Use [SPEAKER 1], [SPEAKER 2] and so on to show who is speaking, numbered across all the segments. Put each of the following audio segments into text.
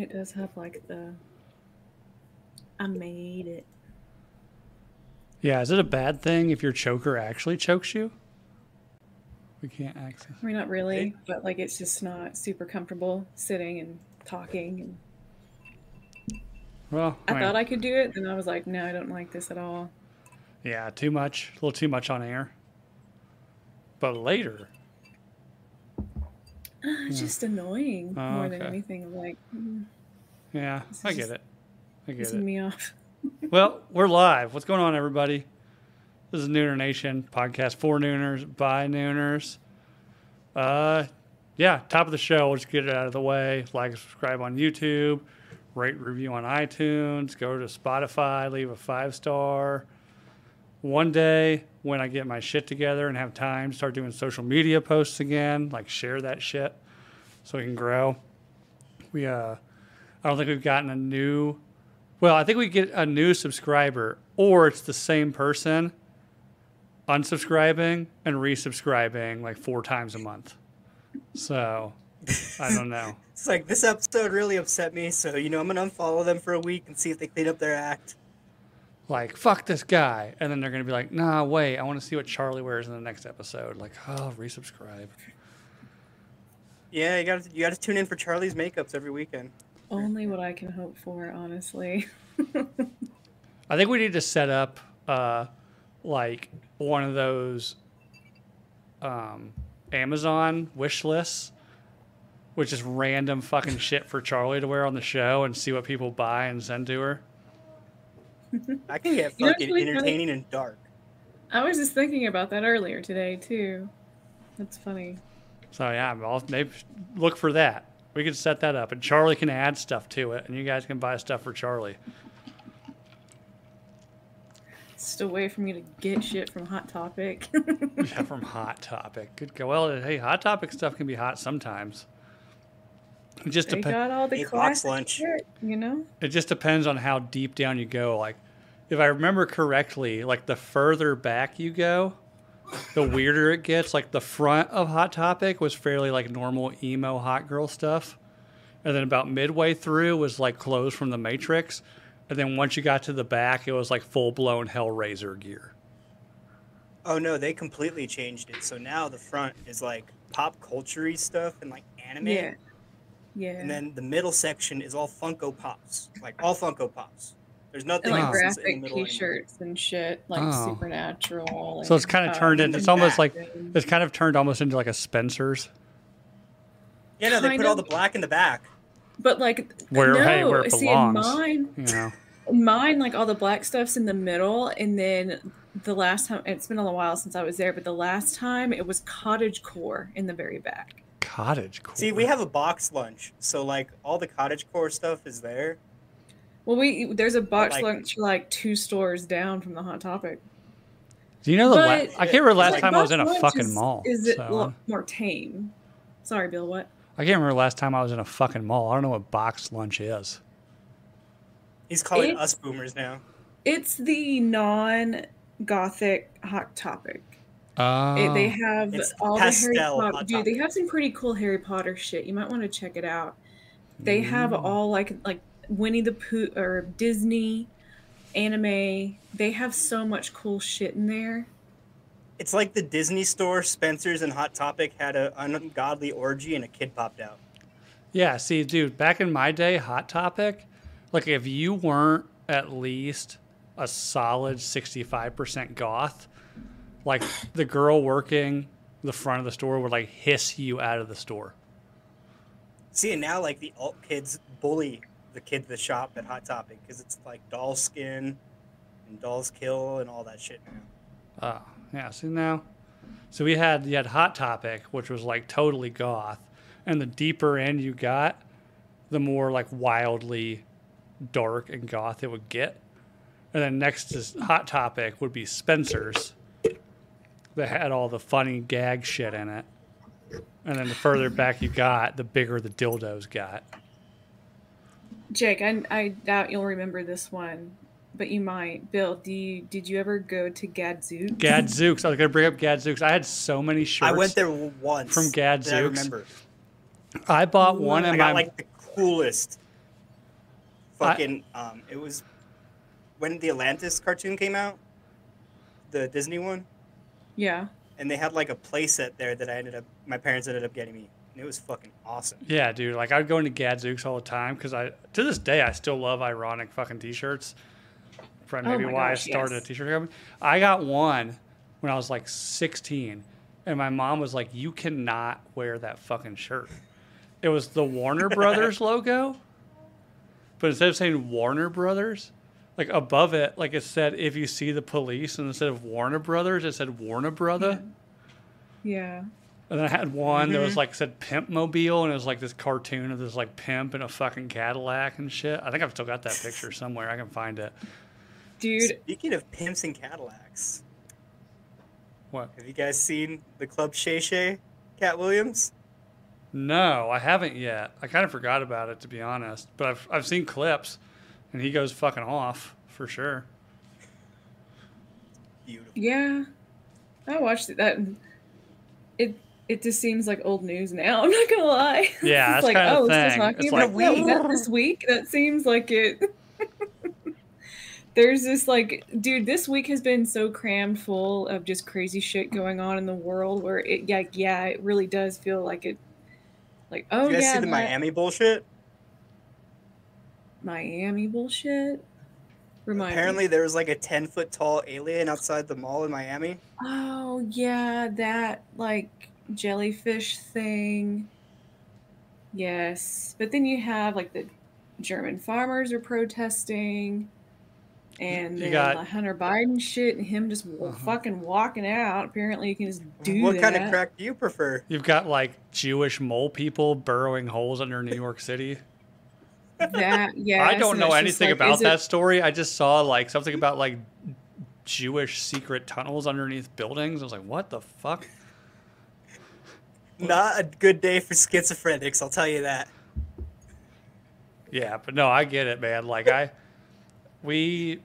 [SPEAKER 1] It does have like the I made it.
[SPEAKER 2] Yeah, is it a bad thing if your choker actually chokes you? We can't access.
[SPEAKER 1] I mean, not really, but like it's just not super comfortable sitting and talking. And
[SPEAKER 2] Well,
[SPEAKER 1] I thought I could do it, then I was like, no, I don't like this at all.
[SPEAKER 2] yeah, too much, a little too much on air. But later,
[SPEAKER 1] It's just annoying
[SPEAKER 2] Oh,
[SPEAKER 1] more than anything. I'm like, mm,
[SPEAKER 2] yeah, I get it. I get it.
[SPEAKER 1] me off.
[SPEAKER 2] Well, we're live. What's going on, everybody? This is Nooner Nation podcast for Nooners by Nooners. Uh, yeah, top of the show. We'll just get it out of the way. Like, subscribe on YouTube, rate, review on iTunes, go to Spotify, leave a five star. One day, when I get my shit together and have time, start doing social media posts again. Like, share that shit so we can grow. We, uh, I don't think we've gotten a new well, I think we get a new subscriber, or it's the same person unsubscribing and resubscribing like four times a month. So I don't know.
[SPEAKER 3] It's like this episode really upset me, so you know I'm gonna unfollow them for a week and see if they clean up their act.
[SPEAKER 2] Like, fuck this guy. And then they're going to be like, nah, wait, I want to see what Charlie wears in the next episode. Like, oh, resubscribe.
[SPEAKER 3] Yeah, you gotta you gotta tune in for Charlie's makeups every weekend.
[SPEAKER 1] Only what I can hope for, honestly.
[SPEAKER 2] I think we need to set up uh, like one of those um, Amazon wish lists, which is random fucking shit for Charlie to wear on the show and see what people buy and send to her.
[SPEAKER 3] I can get
[SPEAKER 1] You know, it's
[SPEAKER 3] fucking
[SPEAKER 1] funny.
[SPEAKER 3] entertaining and dark.
[SPEAKER 1] I was just thinking about that earlier today, too. That's funny.
[SPEAKER 2] So yeah, I'll maybe look for that. We could set that up, and Charlie can add stuff to it, and you guys can buy stuff for Charlie.
[SPEAKER 1] It's just a way for me to get shit from Hot Topic.
[SPEAKER 2] Yeah, from Hot Topic. Good go. Well, hey, Hot Topic stuff can be hot sometimes. It just depends.
[SPEAKER 1] got all the
[SPEAKER 3] box
[SPEAKER 1] classic
[SPEAKER 3] lunch.
[SPEAKER 1] shit, you know?
[SPEAKER 2] It just depends on how deep down you go. Like, if I remember correctly, like the further back you go, the weirder it gets. Like the front of Hot Topic was fairly like normal emo hot girl stuff, and then about midway through was like clothes from the Matrix, and then once you got to the back, it was like full blown Hellraiser gear.
[SPEAKER 3] Oh no, they completely changed it. So now the front is like pop culture stuff and like anime.
[SPEAKER 1] Yeah. Yeah.
[SPEAKER 3] And then the middle section is all Funko Pops. Like all Funko Pops. There's nothing
[SPEAKER 1] and like
[SPEAKER 3] else that's in the
[SPEAKER 1] graphic
[SPEAKER 3] middle.
[SPEAKER 1] T-shirts and shit, like
[SPEAKER 2] Oh.
[SPEAKER 1] Supernatural.
[SPEAKER 2] So it's kind of
[SPEAKER 1] uh,
[SPEAKER 2] turned into.
[SPEAKER 3] in
[SPEAKER 2] It's
[SPEAKER 3] the
[SPEAKER 2] almost like it's kind of turned almost into like a Spencer's.
[SPEAKER 3] Yeah, no, they
[SPEAKER 1] Kind
[SPEAKER 3] put all the black in the back.
[SPEAKER 1] But like,
[SPEAKER 2] Where-
[SPEAKER 1] no,
[SPEAKER 2] hey, where it
[SPEAKER 1] see, in
[SPEAKER 2] belongs.
[SPEAKER 1] mine,
[SPEAKER 2] You know.
[SPEAKER 1] mine, like all the black stuff's in the middle, and then the last time it's been a little while since I was there, but the last time it was cottage core in the very back.
[SPEAKER 2] Cottage core.
[SPEAKER 3] See, we have a box lunch, so like all the cottage core stuff is there.
[SPEAKER 1] Well, we there's a box
[SPEAKER 3] like-
[SPEAKER 1] lunch like two stores down from the Hot Topic.
[SPEAKER 2] Do you know the? La- I can't remember last
[SPEAKER 1] Like,
[SPEAKER 2] time I was in a fucking
[SPEAKER 1] is,
[SPEAKER 2] mall.
[SPEAKER 1] Is it
[SPEAKER 2] so-
[SPEAKER 1] more tame? Sorry, Bill. What?
[SPEAKER 2] I can't remember last time I was in a fucking mall. I don't know what box lunch is.
[SPEAKER 3] He's calling
[SPEAKER 1] It's-
[SPEAKER 3] us boomers now.
[SPEAKER 1] It's the non-gothic Hot Topic.
[SPEAKER 2] Oh,
[SPEAKER 1] It, they have
[SPEAKER 3] It's
[SPEAKER 1] all the Harry Potter. Dude, they have some pretty cool Harry Potter shit. You might want to check it out. They have
[SPEAKER 2] Mm.
[SPEAKER 1] all like like Winnie the Pooh or Disney anime. They have so much cool shit in there.
[SPEAKER 3] It's like the Disney store, Spencer's and Hot Topic had an ungodly orgy and a kid popped out.
[SPEAKER 2] yeah. See, dude, back in my day, Hot Topic, like if you weren't at least a solid sixty-five percent goth, like the girl working the front of the store would like hiss you out of the store.
[SPEAKER 3] See, and now like the alt kids bully the kids that shop at Hot Topic because it's like doll skin and dolls kill and all that shit now.
[SPEAKER 2] Oh, yeah. See now, so we had you had Hot Topic, which was like totally goth, and the deeper in you got, the more like wildly dark and goth it would get. And then next to Hot Topic would be Spencer's, that had all the funny gag shit in it. And then the further back you got, the bigger the dildos got.
[SPEAKER 1] Jake, I, I doubt you'll remember this one, but you might. Bill, do you, did you ever go to Gadzooks?
[SPEAKER 2] Gadzooks. I was gonna bring up Gadzooks. I had so many shirts.
[SPEAKER 3] I went there once
[SPEAKER 2] from
[SPEAKER 3] Gadzooks. I remember.
[SPEAKER 2] I bought one
[SPEAKER 3] I
[SPEAKER 2] in
[SPEAKER 3] got
[SPEAKER 2] my
[SPEAKER 3] like the coolest fucking um, it was when the Atlantis cartoon came out, the Disney one,
[SPEAKER 1] Yeah.
[SPEAKER 3] and they had like a playset there that I ended up, my parents ended up getting me, and it was fucking awesome.
[SPEAKER 2] Yeah, dude. Like I'd go into Gadzooks all the time because I, to this day, I still love ironic fucking t-shirts. Probably
[SPEAKER 1] Oh
[SPEAKER 2] maybe
[SPEAKER 1] my
[SPEAKER 2] why
[SPEAKER 1] gosh,
[SPEAKER 2] I started
[SPEAKER 1] yes.
[SPEAKER 2] a t-shirt company. I got one when I was like 16, and my mom was like, "You cannot wear that fucking shirt." It was the Warner Brothers logo, but instead of saying Warner Brothers, like above it, like it said, "If you see the police," and instead of Warner Brothers, it said Warner Brother.
[SPEAKER 1] Yeah.
[SPEAKER 2] And then I had one that was
[SPEAKER 3] Mhm.
[SPEAKER 2] like said Pimp Mobile, and it was like this cartoon of this like pimp in a fucking Cadillac and shit. I think I've still got that picture somewhere. I can find it.
[SPEAKER 1] Dude,
[SPEAKER 3] Speaking of pimps and Cadillacs,
[SPEAKER 2] What?
[SPEAKER 3] have you guys seen the Club Shay Shay, Katt Williams?
[SPEAKER 2] No, I haven't yet. I kind of forgot about it to be honest, but I've I've seen clips, and he goes fucking off for sure.
[SPEAKER 3] Beautiful.
[SPEAKER 1] yeah. I watched it. That it it just seems like old news now. I'm not gonna lie.
[SPEAKER 2] Yeah,
[SPEAKER 1] it's
[SPEAKER 2] that's
[SPEAKER 1] like,
[SPEAKER 2] kind
[SPEAKER 1] oh,
[SPEAKER 2] the
[SPEAKER 1] we're
[SPEAKER 2] thing.
[SPEAKER 1] talking
[SPEAKER 2] It's
[SPEAKER 1] about
[SPEAKER 2] like-
[SPEAKER 1] that, that this week. That seems like it. There's this like, dude, this week has been so crammed full of just crazy shit going on in the world. Where it, yeah, yeah, it really does feel like it. Like, oh
[SPEAKER 3] you guys
[SPEAKER 1] yeah,
[SPEAKER 3] see the
[SPEAKER 1] that
[SPEAKER 3] Miami bullshit?
[SPEAKER 1] Miami bullshit. Remind me.
[SPEAKER 3] Apparently, there was like a ten foot tall alien outside the mall in Miami.
[SPEAKER 1] Oh yeah, that like jellyfish thing. Yes, but then you have like the German farmers are protesting, and
[SPEAKER 2] You
[SPEAKER 1] then
[SPEAKER 2] got-
[SPEAKER 1] the Hunter Biden shit, and him just
[SPEAKER 2] Uh-huh.
[SPEAKER 1] fucking walking out. Apparently, you can just do
[SPEAKER 3] what
[SPEAKER 1] that.
[SPEAKER 3] kind of crack do you prefer?
[SPEAKER 2] You've got like Jewish mole people burrowing holes under New York City.
[SPEAKER 1] That yeah.
[SPEAKER 2] I don't know anything about that story. I just saw like something about like Jewish secret tunnels underneath buildings. I was like, what the fuck?
[SPEAKER 3] Not a good day for schizophrenics, I'll tell you that.
[SPEAKER 2] Yeah, but no, I get it, man. Like I, we,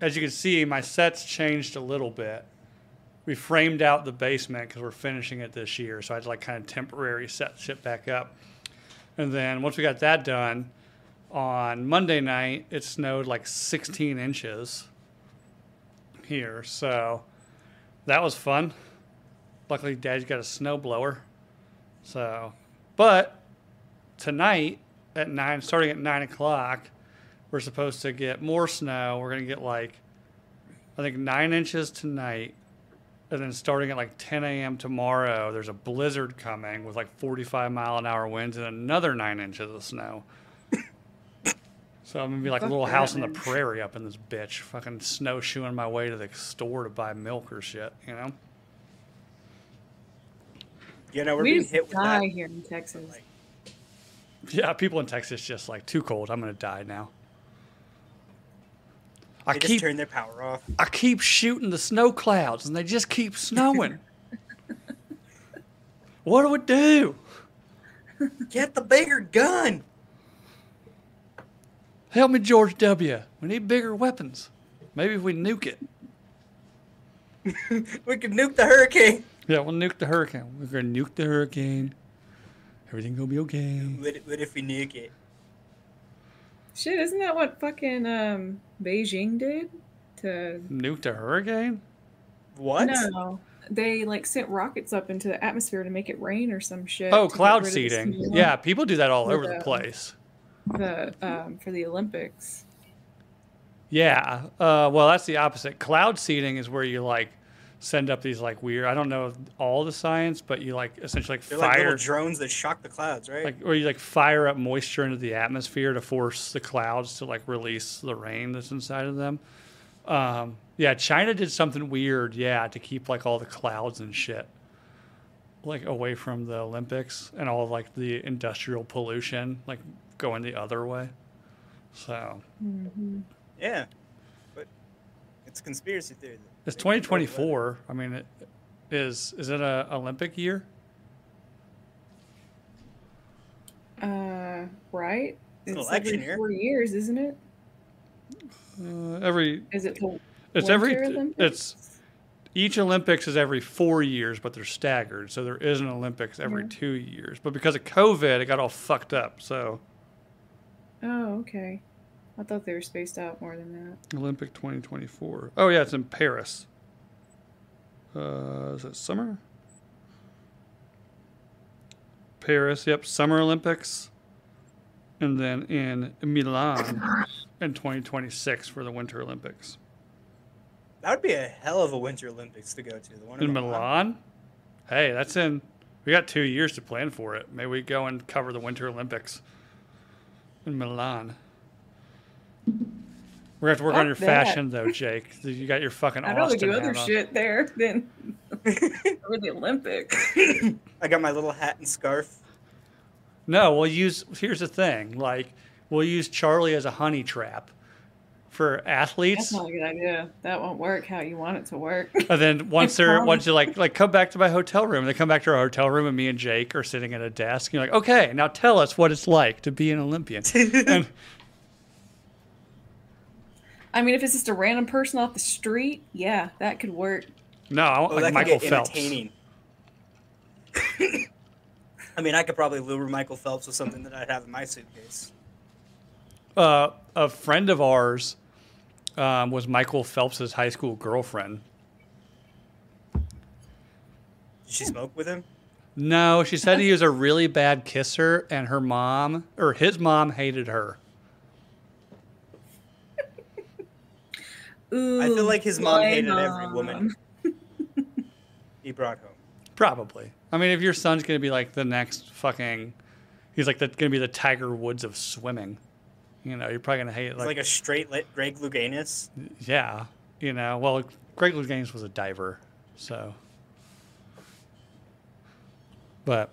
[SPEAKER 2] as you can see, my sets changed a little bit. We framed out the basement because we're finishing it this year, so I had to like kind of temporary set shit back up. And then once we got that done, on Monday night it snowed like 16 inches here, so that was fun. Luckily, Dad's got a snow blower, so. But tonight at nine, starting at nine o'clock, we're supposed to get more snow. We're gonna get like, I think nine inches tonight, and then starting at like 10 a.m. tomorrow, there's a blizzard coming with like 45 mile an hour winds and another nine inches of snow. So I'm gonna be like a little house on the prairie up in this bitch, fucking snowshoeing my way to the store to buy milk or shit, you know?
[SPEAKER 3] You know, we're
[SPEAKER 1] we
[SPEAKER 3] being
[SPEAKER 1] just
[SPEAKER 3] hit with
[SPEAKER 1] die
[SPEAKER 3] that.
[SPEAKER 1] here in Texas.
[SPEAKER 3] Like,
[SPEAKER 2] Yeah, people in Texas just like too cold. I'm gonna die now. I
[SPEAKER 3] They
[SPEAKER 2] keep
[SPEAKER 3] just turn their power off.
[SPEAKER 2] I keep shooting the snow clouds and they just keep snowing. what do we do?
[SPEAKER 3] Get the bigger gun.
[SPEAKER 2] Help me, George W. We need bigger weapons. Maybe if we nuke it.
[SPEAKER 3] We can nuke the hurricane.
[SPEAKER 2] Yeah, we'll nuke the hurricane. We're gonna nuke the hurricane. Everything gonna be okay.
[SPEAKER 3] What, what if we nuke it?
[SPEAKER 1] Shit, isn't that what fucking um Beijing did to
[SPEAKER 2] Nuke the hurricane?
[SPEAKER 3] What?
[SPEAKER 1] No, they like sent rockets up into the atmosphere to make it rain or some shit.
[SPEAKER 2] Oh, cloud
[SPEAKER 1] rid of the
[SPEAKER 2] seeding. Yeah, people do that all over the
[SPEAKER 1] the-
[SPEAKER 2] place.
[SPEAKER 1] The um for the Olympics.
[SPEAKER 2] Yeah. Uh, well, that's the opposite. Cloud seeding is where you like send up these like weird. I don't know all the science, but you like essentially like
[SPEAKER 3] They're
[SPEAKER 2] fire
[SPEAKER 3] little drones that shock the clouds, right?
[SPEAKER 2] like or you like fire up moisture into the atmosphere to force the clouds to like release the rain that's inside of them. Um, yeah, China did something weird, yeah, to keep like all the clouds and shit like away from the Olympics and all like the industrial pollution like going the other way. So
[SPEAKER 1] Mm-hmm.
[SPEAKER 3] yeah. But it's a conspiracy theory.
[SPEAKER 2] it's
[SPEAKER 3] They control the
[SPEAKER 2] 2024. I mean, it is is it a Olympic year?
[SPEAKER 1] Uh, right.
[SPEAKER 3] It's
[SPEAKER 1] It's
[SPEAKER 3] election
[SPEAKER 1] every
[SPEAKER 3] year.
[SPEAKER 1] four years, isn't it?
[SPEAKER 2] Uh, every
[SPEAKER 1] Is it the
[SPEAKER 2] it's every
[SPEAKER 1] Olympics?
[SPEAKER 2] it's each Olympics is every four years, but they're staggered. So there is an Olympics every
[SPEAKER 1] Yeah.
[SPEAKER 2] two years. But because of COVID, it got all fucked up. So
[SPEAKER 1] Oh, okay. I thought they were spaced out more than that.
[SPEAKER 2] Olympic 2024. Oh yeah, it's in Paris. Uh, is it summer? Paris. Yep, Summer Olympics, and then in Milan in 2026 for the Winter Olympics.
[SPEAKER 3] That would be a hell of a Winter Olympics to go to. The one
[SPEAKER 2] In Milan. Hey, that's in. We got two years to plan for it. Maybe we go and cover the Winter Olympics in Milan. We're gonna have to work on your
[SPEAKER 1] that.
[SPEAKER 2] fashion though, Jake. You got your fucking
[SPEAKER 1] I'd rather
[SPEAKER 2] Austin
[SPEAKER 1] do other
[SPEAKER 2] hat on.
[SPEAKER 1] shit there than over the Olympics.
[SPEAKER 3] I got my little hat and scarf.
[SPEAKER 2] No, we'll use. Here's the thing. Like, we'll use Charlie as a honey trap for athletes.
[SPEAKER 1] That's not a good idea. That won't work how you want it to work.
[SPEAKER 2] and then once they're once you like like come back to my hotel room, they come back to our hotel room, and me and Jake are sitting at a desk. And you're like, okay, now tell us what it's like to be an Olympian. and
[SPEAKER 1] I mean, if it's just a random person off the street, yeah, that could work.
[SPEAKER 2] no, I want
[SPEAKER 3] Oh,
[SPEAKER 2] like
[SPEAKER 3] that
[SPEAKER 2] Michael
[SPEAKER 3] could get
[SPEAKER 2] Phelps.
[SPEAKER 3] entertaining. I mean, I could probably lure Michael Phelps with something that I'd have in my suitcase.
[SPEAKER 2] Uh, a friend of ours um, was Michael Phelps's high school girlfriend.
[SPEAKER 3] Did she smoke with him?
[SPEAKER 2] No, she said he was a really bad kisser, and her mom or his mom hated her.
[SPEAKER 1] Ooh,
[SPEAKER 3] I feel like his mom
[SPEAKER 1] my
[SPEAKER 3] hated every woman he brought home.
[SPEAKER 2] Probably. I mean, if your son's gonna be like the next fucking, he's like the, gonna be the Tiger Woods of swimming. You know, you're probably gonna hate it. Like,
[SPEAKER 3] like a straight lit Greg Louganis.
[SPEAKER 2] yeah, you know. Well, Greg Louganis was a diver, so. But,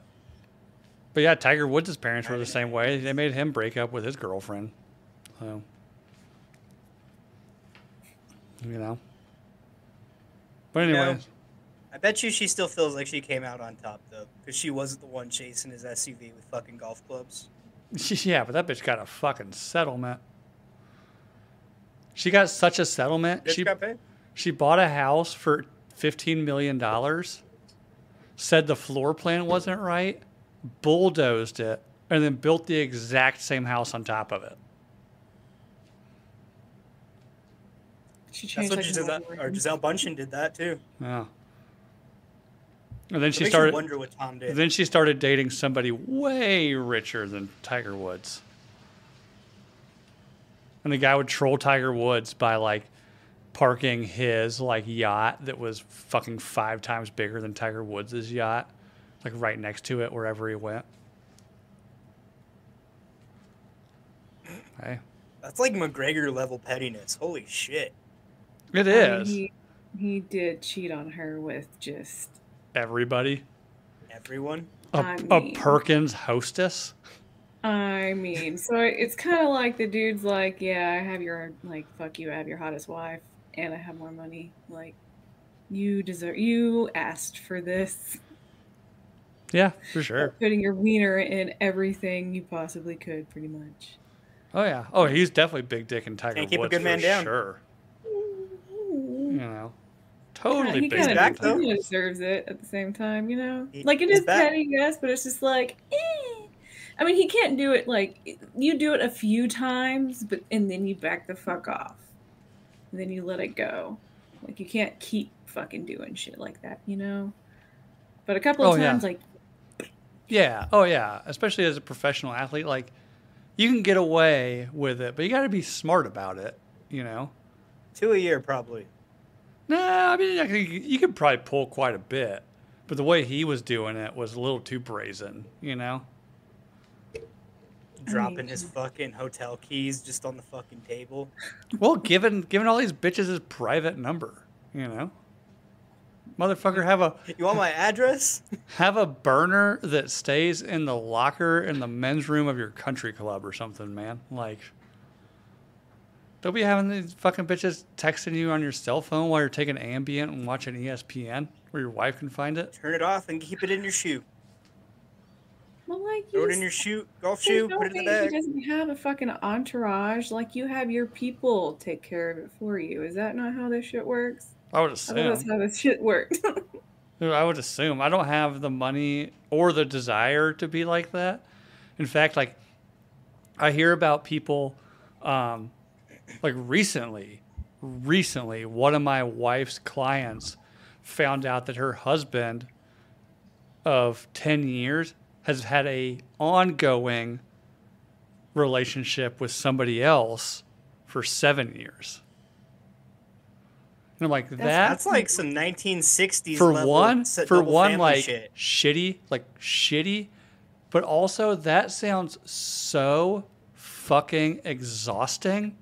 [SPEAKER 2] but yeah, Tiger Woods' parents were the same way. They made him break up with his girlfriend. So, you know. But
[SPEAKER 3] You know,
[SPEAKER 2] anyway,
[SPEAKER 3] I bet you she still feels like she came out on top though, because she wasn't the one chasing his SUV with fucking golf clubs.
[SPEAKER 2] Yeah, but that bitch got a fucking settlement. She got such a settlement.
[SPEAKER 3] Bitch
[SPEAKER 2] She
[SPEAKER 3] got paid.
[SPEAKER 2] she bought a house for fifteen million dollars. Said the floor plan wasn't right, bulldozed it, and then built the exact same house on top of it.
[SPEAKER 1] She
[SPEAKER 3] That's what
[SPEAKER 1] like
[SPEAKER 3] Gisele,
[SPEAKER 1] one
[SPEAKER 3] or. Gisele Bundchen did that too.
[SPEAKER 2] Yeah. And then
[SPEAKER 3] It
[SPEAKER 2] she
[SPEAKER 3] makes
[SPEAKER 2] started.
[SPEAKER 3] wonder what Tom did.
[SPEAKER 2] Then she started dating somebody way richer than Tiger Woods. And the guy would troll Tiger Woods by like parking his like yacht that was fucking five times bigger than Tiger Woods' yacht, like right next to it wherever he went. Hey,
[SPEAKER 3] That's like McGregor level pettiness. Holy shit.
[SPEAKER 2] It is.
[SPEAKER 1] I mean, he, he did cheat on her with just.
[SPEAKER 2] Everybody.
[SPEAKER 3] Everyone.
[SPEAKER 2] A,
[SPEAKER 1] I
[SPEAKER 2] a
[SPEAKER 1] mean-
[SPEAKER 2] Perkins hostess.
[SPEAKER 1] I mean, so it's kind of like the dude's like, yeah, I have your like, fuck you, I have your hottest wife, and I have more money. Like, you deserve, you asked for this.
[SPEAKER 2] Yeah, for sure.
[SPEAKER 1] Putting your wiener in everything you possibly could, pretty much.
[SPEAKER 2] Oh yeah. Oh, he's definitely big dick and Tiger
[SPEAKER 3] Can't keep a good man
[SPEAKER 2] for
[SPEAKER 3] down.
[SPEAKER 2] sure. You know, totally
[SPEAKER 1] he kind
[SPEAKER 3] back,
[SPEAKER 2] in
[SPEAKER 3] though.
[SPEAKER 2] Tiger-
[SPEAKER 1] of deserves it at the same time, you know.
[SPEAKER 3] He-
[SPEAKER 1] like it
[SPEAKER 3] he's
[SPEAKER 1] is
[SPEAKER 3] back.
[SPEAKER 1] petty, yes, but it's just like, eh. I mean, he can't do it like you do it a few times, but and then you back the fuck off, and then you let it go. Like you can't keep fucking doing shit like that, you know. But a couple of
[SPEAKER 2] Oh, yeah.
[SPEAKER 1] times, like
[SPEAKER 2] Yeah. Oh yeah. Especially as a professional athlete, like you can get away with it, but you got to be smart about it. You know.
[SPEAKER 3] Two a year probably.
[SPEAKER 2] Nah, I mean, I think you could probably pull quite a bit, but the way he was doing it was a little too brazen. You know.
[SPEAKER 3] Dropping his fucking hotel keys just on the fucking table.
[SPEAKER 2] Well, given given all these bitches his private number, you know. Motherfucker, have a
[SPEAKER 3] You want my address?
[SPEAKER 2] have a burner that stays in the locker in the men's room of your country club or something, man. Like, don't be having these fucking bitches texting you on your cell phone while you're taking Ambien and watching ESPN, where your wife can find it.
[SPEAKER 3] Turn it off and keep it in your shoe.
[SPEAKER 1] well, like
[SPEAKER 3] Throw
[SPEAKER 1] you
[SPEAKER 3] it in your shoe, golf shoe, put it in the bag.
[SPEAKER 1] He doesn't have a fucking entourage. Like you have your people take care of it for you. Is that not how this shit works?
[SPEAKER 2] I would
[SPEAKER 1] I thought that's how this shit works.
[SPEAKER 2] I would assume. I don't have the money or the desire to be like that. In fact, like I hear about people Um, like recently, recently, one of my wife's clients found out that her husband of 10 years has had a ongoing relationship with somebody else for seven years. And I'm like, that
[SPEAKER 3] That's like some 1960s
[SPEAKER 2] for
[SPEAKER 3] level
[SPEAKER 2] one for one like
[SPEAKER 3] shit.
[SPEAKER 2] shitty like shitty but also that sounds so fucking exhausting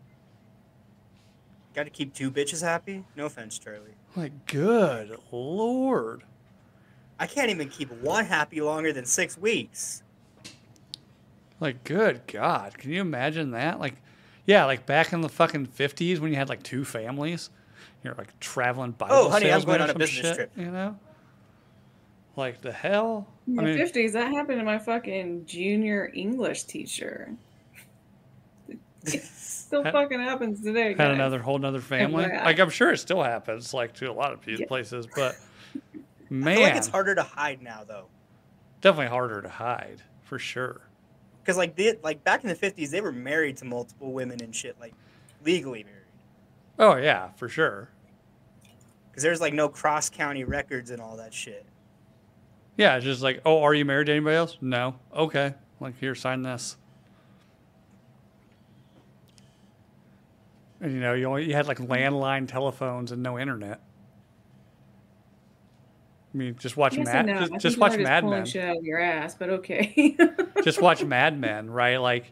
[SPEAKER 3] Got to keep two bitches happy. No offense, Charlie.
[SPEAKER 2] like good lord
[SPEAKER 3] I can't even keep one happy longer than six weeks.
[SPEAKER 2] like good god can you imagine that like yeah like back in the fucking 50s when you had like two families you're like traveling Bible
[SPEAKER 3] Oh, honey, I'm
[SPEAKER 2] salesman
[SPEAKER 3] going
[SPEAKER 2] or
[SPEAKER 3] on a
[SPEAKER 2] some
[SPEAKER 3] business
[SPEAKER 2] shit,
[SPEAKER 3] trip.
[SPEAKER 2] you know like the hell
[SPEAKER 1] In the
[SPEAKER 2] I mean,
[SPEAKER 1] fifties, that happened to my fucking junior English teacher. It still
[SPEAKER 2] Had-
[SPEAKER 1] fucking happens today.
[SPEAKER 2] had
[SPEAKER 1] guys.
[SPEAKER 2] another whole another family
[SPEAKER 1] FYI.
[SPEAKER 2] like i'm sure it still happens like to a lot of pe-
[SPEAKER 1] Yeah.
[SPEAKER 2] places but
[SPEAKER 3] I
[SPEAKER 2] man
[SPEAKER 3] feel like it's harder to hide now though,
[SPEAKER 2] definitely harder to hide for sure.
[SPEAKER 3] because like they, like back in the 50s, they were married to multiple women and shit, like legally married.
[SPEAKER 2] Oh yeah, for sure.
[SPEAKER 3] Because there's like no cross county records and all that shit.
[SPEAKER 2] Yeah, it's just like, oh, are you married to anybody else? No. Okay. Like here, sign this. And you know, you only you had like landline telephones and no internet. I mean, just watch
[SPEAKER 1] Yes
[SPEAKER 2] Mad.
[SPEAKER 1] no.
[SPEAKER 2] Just, just watch
[SPEAKER 1] are
[SPEAKER 2] Mad Men.
[SPEAKER 1] shit out of your ass, but okay.
[SPEAKER 2] just watch Mad Men, right? Like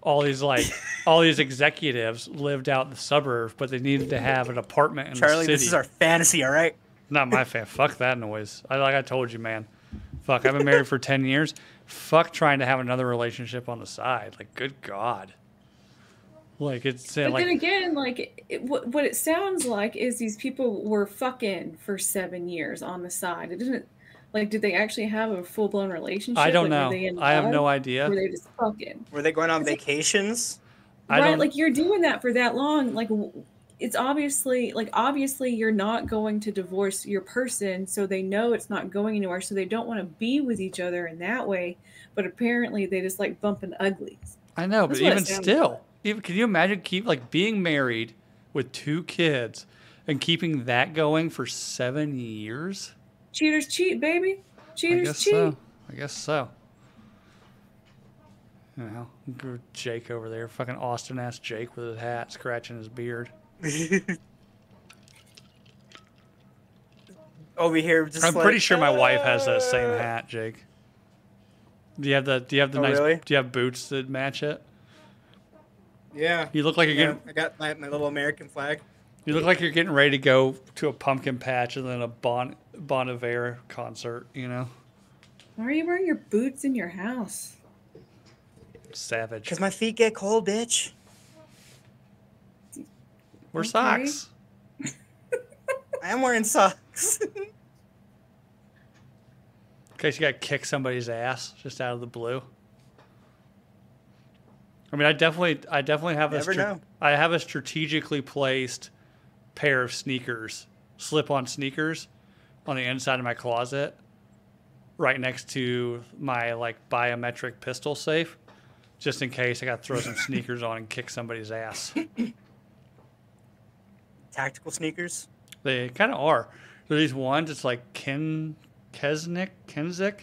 [SPEAKER 2] all these like all these executives lived out in the suburbs, but they needed to have an apartment in
[SPEAKER 3] Charlie,
[SPEAKER 2] the city.
[SPEAKER 3] this is our fantasy, all right?
[SPEAKER 2] Not my fan. Fuck that noise. I like I told you, man. Fuck. I've been married for ten years. Fuck trying to have another relationship on the side. Like, good God. Like it's
[SPEAKER 1] but
[SPEAKER 2] like
[SPEAKER 1] then again, like it, what, what it sounds like is these people were fucking for seven years on the side. It didn't like did they actually have a full blown relationship?
[SPEAKER 2] I don't
[SPEAKER 1] Like,
[SPEAKER 2] know.
[SPEAKER 1] Were they in
[SPEAKER 2] I have no idea.
[SPEAKER 1] Were they just fucking?
[SPEAKER 3] Were they going on
[SPEAKER 1] Is it-
[SPEAKER 3] vacations?
[SPEAKER 2] I
[SPEAKER 1] right,
[SPEAKER 2] don't-
[SPEAKER 1] like you're doing that for that long. Like it's obviously like obviously you're not going to divorce your person, so they know it's not going anywhere. So they don't want to be with each other in that way. But apparently they just like bumping uglies.
[SPEAKER 2] I know, but
[SPEAKER 1] That's what it
[SPEAKER 2] even still,
[SPEAKER 1] like.
[SPEAKER 2] Even can you imagine keep like being married with two kids and keeping that going for seven years?
[SPEAKER 1] Cheaters cheat, baby.
[SPEAKER 2] Cheaters I
[SPEAKER 1] Cheaters
[SPEAKER 2] guess
[SPEAKER 1] cheat.
[SPEAKER 2] so. I guess so. You know, Jake over there, fucking Austin ass Jake with his hat, scratching his beard.
[SPEAKER 3] Over here, just
[SPEAKER 2] I'm
[SPEAKER 3] like,
[SPEAKER 2] pretty sure my wife has that same
[SPEAKER 3] "Uh."
[SPEAKER 2] hat, Jake. Do you have the Do you have the
[SPEAKER 3] Oh,
[SPEAKER 2] nice?
[SPEAKER 3] really?
[SPEAKER 2] Do you have boots that match it?
[SPEAKER 3] Yeah.
[SPEAKER 2] You look like you're
[SPEAKER 3] yeah,
[SPEAKER 2] getting
[SPEAKER 3] I got my, my little American flag.
[SPEAKER 2] You look like you're getting ready to go to a pumpkin patch and then a Bon Bon Iver concert. You know,
[SPEAKER 1] Why are you wearing your boots in your house?
[SPEAKER 2] savage.
[SPEAKER 3] Because my feet get cold, bitch.
[SPEAKER 2] Wear
[SPEAKER 1] Okay.
[SPEAKER 2] socks.
[SPEAKER 3] I am wearing socks.
[SPEAKER 2] In case you got to kick somebody's ass just out of the blue. I mean, I definitely, I definitely have
[SPEAKER 3] Never
[SPEAKER 2] a, stra- I have a strategically placed pair of sneakers, slip-on sneakers, on the inside of my closet, right next to my like biometric pistol safe, just in case I got to throw some sneakers on and kick somebody's ass.
[SPEAKER 3] Tactical sneakers.
[SPEAKER 2] They kind of are. There are these ones. It's like Ken Kesnick Kenzik,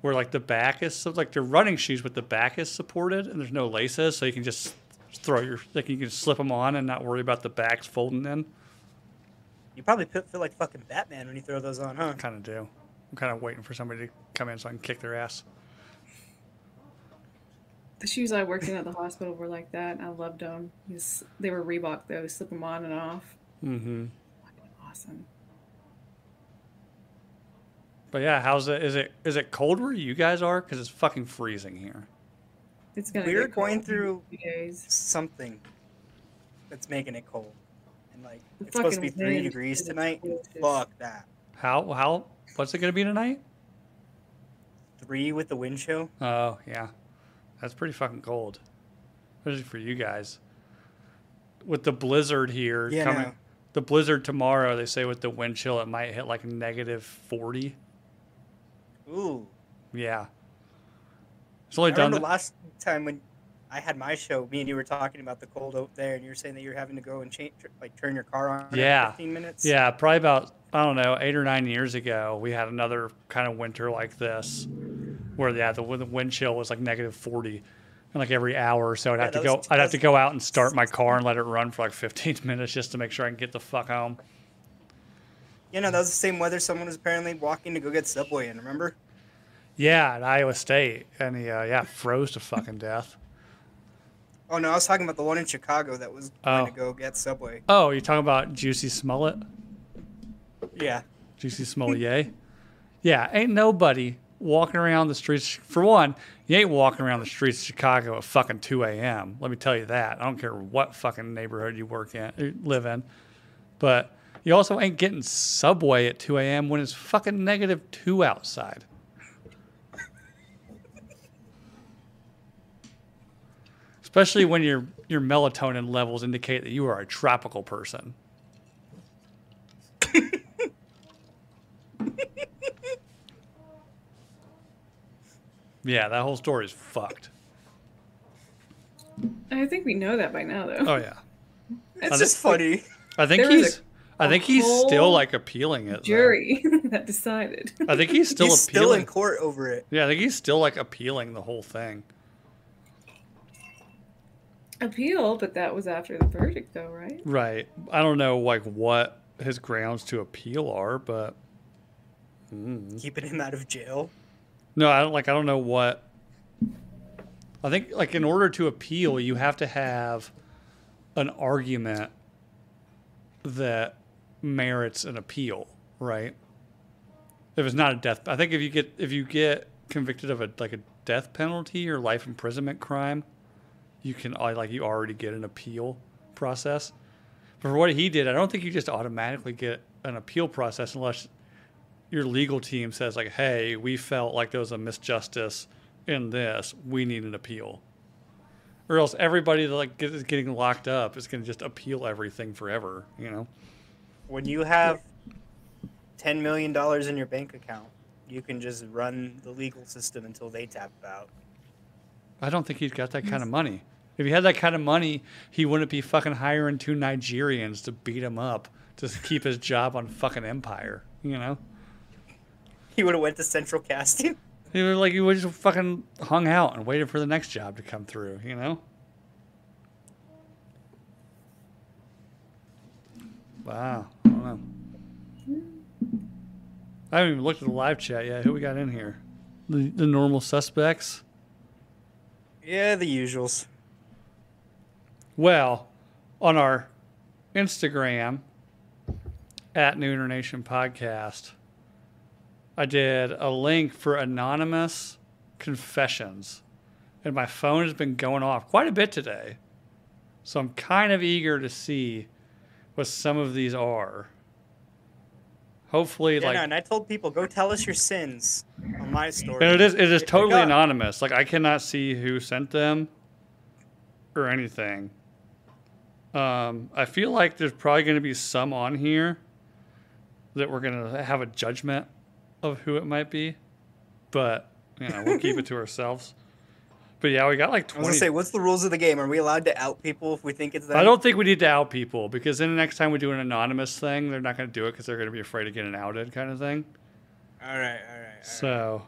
[SPEAKER 2] where like the back is so like they're running shoes, but the back is supported and there's no laces, so you can just throw your like you can slip them on and not worry about the backs folding in.
[SPEAKER 3] You probably feel feel like fucking Batman when you throw those on, huh?
[SPEAKER 2] Kind of do. I'm kind of waiting for somebody to come in so I can kick their ass.
[SPEAKER 1] The shoes I worked in at the hospital were like that. I loved them. Just, they were Reebok though. Slip them on and off.
[SPEAKER 2] Mm-hmm.
[SPEAKER 1] Fucking awesome.
[SPEAKER 2] But yeah, how's it? Is it is it cold where you guys are? Because it's fucking freezing here.
[SPEAKER 1] It's gonna.
[SPEAKER 3] We're going through-
[SPEAKER 1] days.
[SPEAKER 3] Something that's making it cold. And like
[SPEAKER 1] The
[SPEAKER 3] it's supposed to be three degrees tonight. Fuck that.
[SPEAKER 2] How how what's it gonna be tonight?
[SPEAKER 3] Three with the wind chill.
[SPEAKER 2] Oh yeah, that's pretty fucking cold, especially for you guys. With the blizzard here
[SPEAKER 3] Yeah,
[SPEAKER 2] coming,
[SPEAKER 3] no.
[SPEAKER 2] the blizzard tomorrow, they say with the wind chill it might hit like negative forty.
[SPEAKER 3] Ooh.
[SPEAKER 2] Yeah, it's only
[SPEAKER 3] I
[SPEAKER 2] done.
[SPEAKER 3] remember last time when I had my show, me and you were talking about the cold out there, and you were saying that you're having to go and change, like turn your car on.
[SPEAKER 2] Yeah.
[SPEAKER 3] 15 minutes.
[SPEAKER 2] Yeah, probably about I don't know eight or nine years ago, we had another kind of winter like this, where yeah, the, the wind chill was like negative forty, and like every hour or so, I'd
[SPEAKER 3] Yeah,
[SPEAKER 2] have to go. I'd have to go out and start my car and let it run for like fifteen minutes just to make sure I can get the fuck home.
[SPEAKER 3] You know, that was the same weather someone was apparently walking to go get Subway in. Remember?
[SPEAKER 2] Yeah, at Iowa State, and he uh, yeah froze to fucking death.
[SPEAKER 3] Oh no, I was talking about the one in Chicago that was going
[SPEAKER 2] Oh.
[SPEAKER 3] to go get Subway.
[SPEAKER 2] Oh, you talking about Jussie Smollett?
[SPEAKER 3] Yeah.
[SPEAKER 2] Jussie Smollett? yeah, ain't nobody walking around the streets. For one, you ain't walking around the streets of Chicago at fucking 2 a.m. Let me tell you that. I don't care what fucking neighborhood you work in, or live in. But you also ain't getting Subway at 2 a.m. when it's fucking negative 2 outside. Especially when your your melatonin levels indicate that you are a tropical person. Yeah, that whole story is fucked.
[SPEAKER 1] I think we know that by now, though.
[SPEAKER 2] Oh yeah,
[SPEAKER 3] It's
[SPEAKER 2] Oh,
[SPEAKER 3] just funny.
[SPEAKER 2] I think
[SPEAKER 1] There was
[SPEAKER 2] he's.
[SPEAKER 1] A
[SPEAKER 2] I think he's still like appealing it.
[SPEAKER 1] Jury that decided.
[SPEAKER 2] I think he's still
[SPEAKER 3] He's still
[SPEAKER 2] appealing.
[SPEAKER 3] in court over it.
[SPEAKER 2] yeah, I think he's still like appealing the whole thing.
[SPEAKER 1] Appeal, but that was after the verdict, though, right?
[SPEAKER 2] Right. I don't know like what his grounds to appeal are, but Mm.
[SPEAKER 3] Keeping him out of jail.
[SPEAKER 2] no, I don't like. I don't know what. I think like in order to appeal, you have to have an argument that merits an appeal, right? If it's not a death, I think if you get if you get convicted of a like a death penalty or life imprisonment crime, you can uh, like you already get an appeal process. But for what he did, I don't think you just automatically get an appeal process unless your legal team says like, "Hey, we felt like there was a misjustice in this. We need an appeal." Or else everybody that like is getting locked up is going to just appeal everything forever, you know?
[SPEAKER 3] When you have ten million dollars in your bank account, you can just run the legal system until they tap out.
[SPEAKER 2] I don't think he's got that kind of money. If he had that kind of money, he wouldn't be fucking hiring two Nigerians to beat him up to keep his job on fucking Empire, you know?
[SPEAKER 3] He would have went to Central Casting.
[SPEAKER 2] He was like he would just fucking hung out and waited for the next job to come through, you know? Wow. I know. I haven't even looked at the live chat yet. Who we got in here? The the normal suspects.
[SPEAKER 3] Yeah, the usuals.
[SPEAKER 2] Well, on our Instagram at Nooner Nation Podcast, I did a link for anonymous confessions. And my phone has been going off quite a bit today. So I'm kind of eager to see what some of these are. Hopefully,
[SPEAKER 3] Yeah,
[SPEAKER 2] like
[SPEAKER 3] no, and I told people go tell us your sins on my story.
[SPEAKER 2] and it is it is totally anonymous. Like I cannot see who sent them or anything. Um, I feel like there's probably going to be some on here that we're going to have a judgment of who it might be, but you know we'll keep it to ourselves. But yeah, we got like twenty.
[SPEAKER 3] I was gonna say, what's the rules of the game? Are we allowed to out people if we think it's them?
[SPEAKER 2] I don't think we need to out people because then the next time we do an anonymous thing, they're not going to do it because they're going to be afraid of getting outed, kind of thing.
[SPEAKER 3] All right, all right. All right.
[SPEAKER 2] So.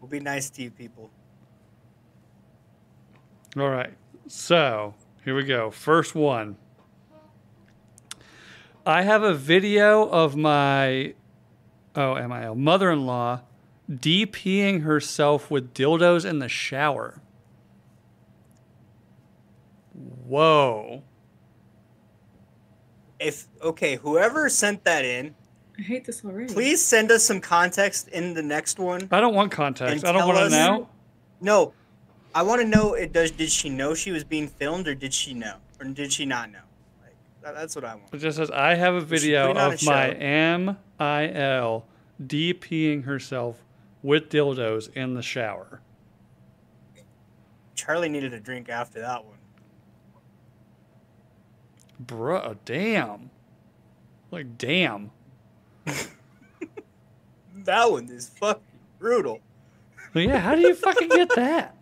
[SPEAKER 3] We'll be nice to you people.
[SPEAKER 2] All right. So here we go. First one. I have a video of my oh MIL mother-in-law DPing herself with dildos in the shower. Whoa.
[SPEAKER 3] If okay, whoever sent that in,
[SPEAKER 1] I hate this already.
[SPEAKER 3] please send us some context in the next one.
[SPEAKER 2] I don't want context. I don't want to
[SPEAKER 3] us-
[SPEAKER 2] know.
[SPEAKER 3] No, I want to know. It does. Did she know she was being filmed, or did she know, or did she not know? Like that, that's what I want.
[SPEAKER 2] It just says I have a video
[SPEAKER 3] put it on
[SPEAKER 2] of
[SPEAKER 3] a
[SPEAKER 2] my MIL DPing herself with dildos in the shower.
[SPEAKER 3] Charlie needed a drink after that one.
[SPEAKER 2] Bruh, damn. Like, damn.
[SPEAKER 3] That one is fucking brutal.
[SPEAKER 2] Yeah, how do you fucking get that?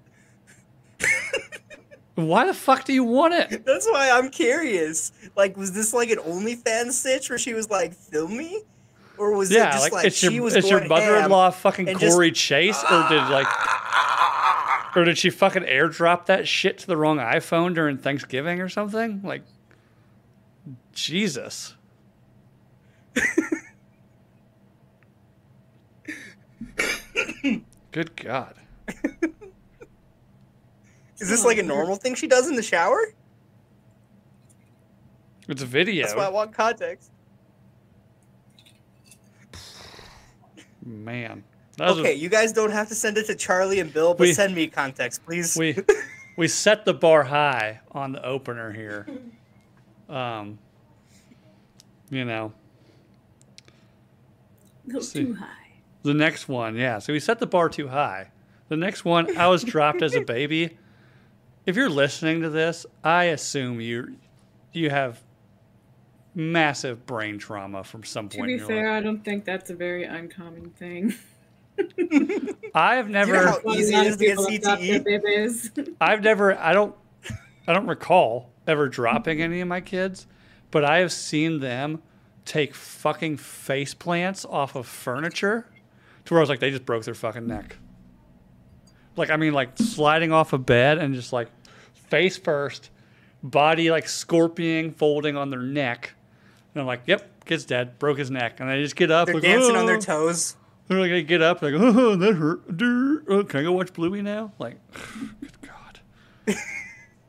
[SPEAKER 2] Why the fuck do you want it?
[SPEAKER 3] That's why I'm curious. Like, was this like an OnlyFans stitch where she was like, "Film me," or was it just
[SPEAKER 2] like,
[SPEAKER 3] like,
[SPEAKER 2] it's
[SPEAKER 3] she
[SPEAKER 2] your
[SPEAKER 3] was
[SPEAKER 2] it's your mother-in-law fucking
[SPEAKER 3] and just-
[SPEAKER 2] Cory Chase, or did like, or did she fucking airdrop that shit to the wrong iPhone during Thanksgiving or something? Like, Jesus. Good God.
[SPEAKER 3] Is this like a normal thing she does in the shower?
[SPEAKER 2] It's a video.
[SPEAKER 3] That's why I want context.
[SPEAKER 2] Man. Was a-
[SPEAKER 3] Okay, you guys don't have to send it to Charlie and Bill, but
[SPEAKER 2] We-
[SPEAKER 3] send me context, please.
[SPEAKER 2] we we set the bar high on the opener here. Um, you know,
[SPEAKER 1] A little
[SPEAKER 2] See.
[SPEAKER 1] too high.
[SPEAKER 2] the next one, yeah. So we set the bar too high. The next one, I was dropped as a baby. If you're listening to this, I assume you you have massive brain trauma from some point.
[SPEAKER 1] To be
[SPEAKER 2] in your
[SPEAKER 1] fair,
[SPEAKER 2] life.
[SPEAKER 1] I don't think that's a very uncommon thing.
[SPEAKER 2] I have never.
[SPEAKER 3] how
[SPEAKER 1] A lot
[SPEAKER 3] easy
[SPEAKER 1] of
[SPEAKER 3] it is to get
[SPEAKER 1] people have got their
[SPEAKER 3] CTE?
[SPEAKER 1] babies.
[SPEAKER 2] I've never I don't I don't recall ever dropping any of my kids, but I have seen them take fucking face plants off of furniture to where I was like they just broke their fucking neck. Like I mean like sliding off a bed and just like face first, body like scorpion folding on their neck. And I'm like, yep, kid's dead, broke his neck. And they just get up
[SPEAKER 3] They're
[SPEAKER 2] like,
[SPEAKER 3] dancing on their
[SPEAKER 2] "Oh."
[SPEAKER 3] toes.
[SPEAKER 2] They're like, they get up, like, oh, that hurt. Oh, can I go watch Bluey now? Like, good God.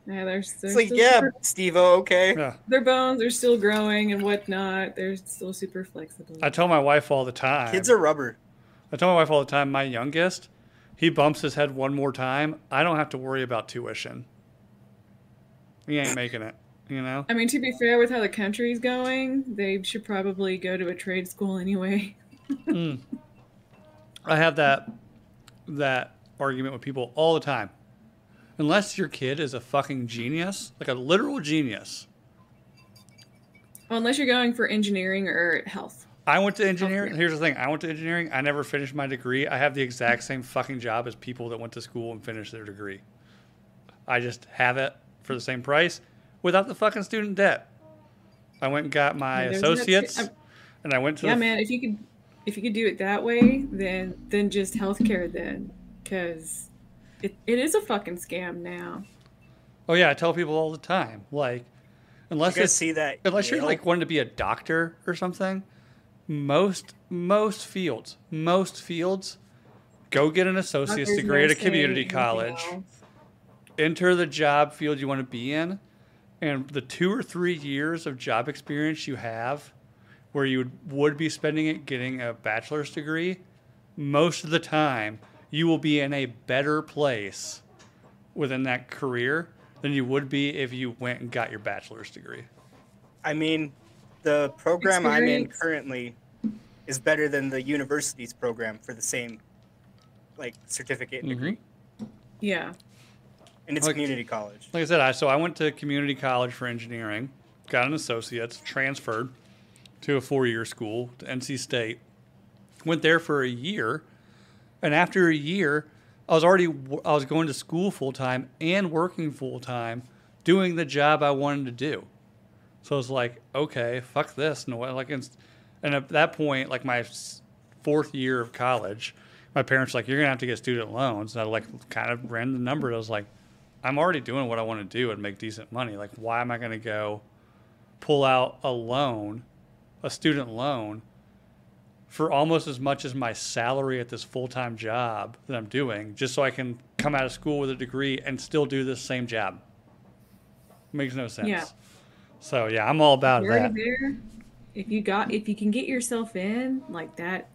[SPEAKER 1] yeah, they're, they're
[SPEAKER 3] It's like,
[SPEAKER 1] still
[SPEAKER 3] yeah,
[SPEAKER 1] super-
[SPEAKER 3] Steve okay.
[SPEAKER 2] Yeah.
[SPEAKER 1] their bones are still growing and whatnot. They're still super flexible.
[SPEAKER 2] I tell my wife all the time.
[SPEAKER 3] Kids are rubber.
[SPEAKER 2] I tell my wife all the time, my youngest, he bumps his head one more time. I don't have to worry about tuition. He ain't making it, you know?
[SPEAKER 1] I mean, to be fair, with how the country's going, they should probably go to a trade school anyway. Hmm.
[SPEAKER 2] I have that that argument with people all the time. Unless your kid is a fucking genius, like a literal genius.
[SPEAKER 1] Well, unless you're going for engineering or health.
[SPEAKER 2] I went to engineering. Here's the thing. I went to engineering. I never finished my degree. I have the exact same fucking job as people that went to school and finished their degree. I just have it for the same price without the fucking student debt. I went and got my
[SPEAKER 1] there's
[SPEAKER 2] associates
[SPEAKER 1] shit-
[SPEAKER 2] and I went to
[SPEAKER 1] Yeah, man. If you could, if you could do it that way, then then just healthcare then, because it, it is a fucking scam now.
[SPEAKER 2] Oh yeah, I tell people all the time like unless
[SPEAKER 3] you see that,
[SPEAKER 2] unless you're like wanting to be a doctor or something, most most fields, most fields go get an associate's
[SPEAKER 1] Doctors,
[SPEAKER 2] degree at a community college.
[SPEAKER 1] else.
[SPEAKER 2] enter the job field you want to be in, and the two or three years of job experience you have, where you would, would be spending it getting a bachelor's degree, most of the time you will be in a better place within that career than you would be if you went and got your bachelor's degree.
[SPEAKER 3] I mean, the program I'm in currently is better than the university's program for the same like certificate and degree,
[SPEAKER 1] Yeah.
[SPEAKER 3] and it's
[SPEAKER 2] Like-
[SPEAKER 3] community college.
[SPEAKER 2] Like I said, I so I went to community college for engineering, got an associate's, transferred to a four-year school to NC State. Went there for a year, and after a year, I was already I was going to school full time and working full time, doing the job I wanted to do. So I was like, okay, fuck this. No, like, it's, and at that point, like my fourth year of college, my parents were like, you're gonna have to get student loans. And I like kind of ran the number. I was like, I'm already doing what I want to do and make decent money. Like, why am I to go pull out a loan, a student loan, for almost as much as my salary at this full time job that I'm doing, just so I can come out of school with a degree and still do this same job? Makes no sense.
[SPEAKER 1] Yeah.
[SPEAKER 2] So yeah, I'm all about
[SPEAKER 1] You're
[SPEAKER 2] that.
[SPEAKER 1] already there. If you got, if you can get yourself in like that,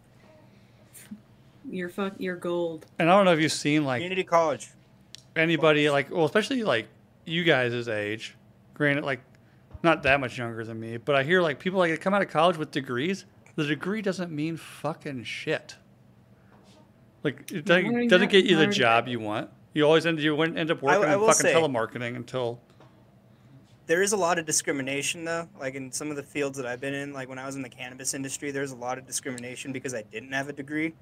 [SPEAKER 1] you're fuck, you're gold.
[SPEAKER 2] And I don't know if you've seen like
[SPEAKER 3] Community college.
[SPEAKER 2] anybody like well especially like you guys' age granted like not that much younger than me but i hear like people like that come out of college with degrees the degree doesn't mean fucking shit like it doesn't, doesn't get you the job you want you always end you end up working
[SPEAKER 3] I
[SPEAKER 2] in fucking
[SPEAKER 3] say-
[SPEAKER 2] telemarketing until
[SPEAKER 3] There is a lot of discrimination though. Like in some of the fields that I've been in, like when I was in the cannabis industry, there's a lot of discrimination because I didn't have a degree.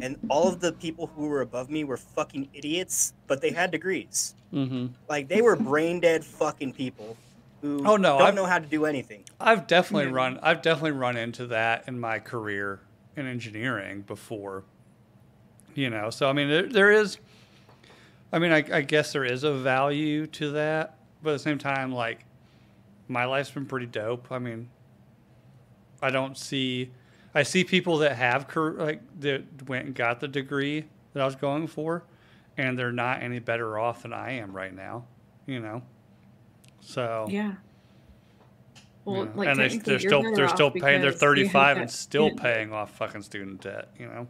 [SPEAKER 3] and all of the people who were above me were fucking idiots, but they had degrees.
[SPEAKER 2] Mm-hmm.
[SPEAKER 3] Like they were brain dead fucking people who
[SPEAKER 2] Oh, no,
[SPEAKER 3] don't
[SPEAKER 2] I've-
[SPEAKER 3] know how to do anything.
[SPEAKER 2] I've definitely
[SPEAKER 1] Yeah.
[SPEAKER 2] run. I've definitely run into that in my career in engineering before. You know, so I mean, there, there is. I mean, I, I guess there is a value to that, but at the same time, like, my life's been pretty dope. I mean, I don't see. I see people that have car- like that went and got the degree that I was going for, and they're not any better off than I am right now. You know, so
[SPEAKER 1] Yeah. Well,
[SPEAKER 2] yeah.
[SPEAKER 1] like
[SPEAKER 2] and they, they're still they're still paying. They're
[SPEAKER 1] because you have
[SPEAKER 2] 35 and still
[SPEAKER 1] stint.
[SPEAKER 2] paying off fucking student debt. You know.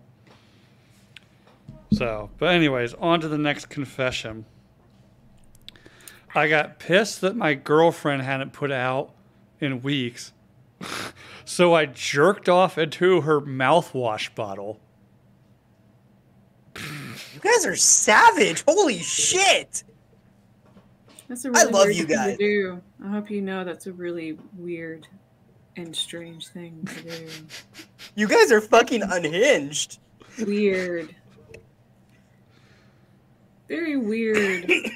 [SPEAKER 2] So, but anyways, on to the next confession. I got pissed that my girlfriend hadn't put out in weeks, so I jerked off into her mouthwash bottle.
[SPEAKER 3] You guys are savage. Holy shit.
[SPEAKER 1] That's a
[SPEAKER 3] I
[SPEAKER 1] really
[SPEAKER 3] love
[SPEAKER 1] weird
[SPEAKER 3] you
[SPEAKER 1] thing
[SPEAKER 3] guys.
[SPEAKER 1] to do. I hope you know that's a really weird and strange thing to do.
[SPEAKER 3] You guys are fucking unhinged.
[SPEAKER 1] weird. Very weird.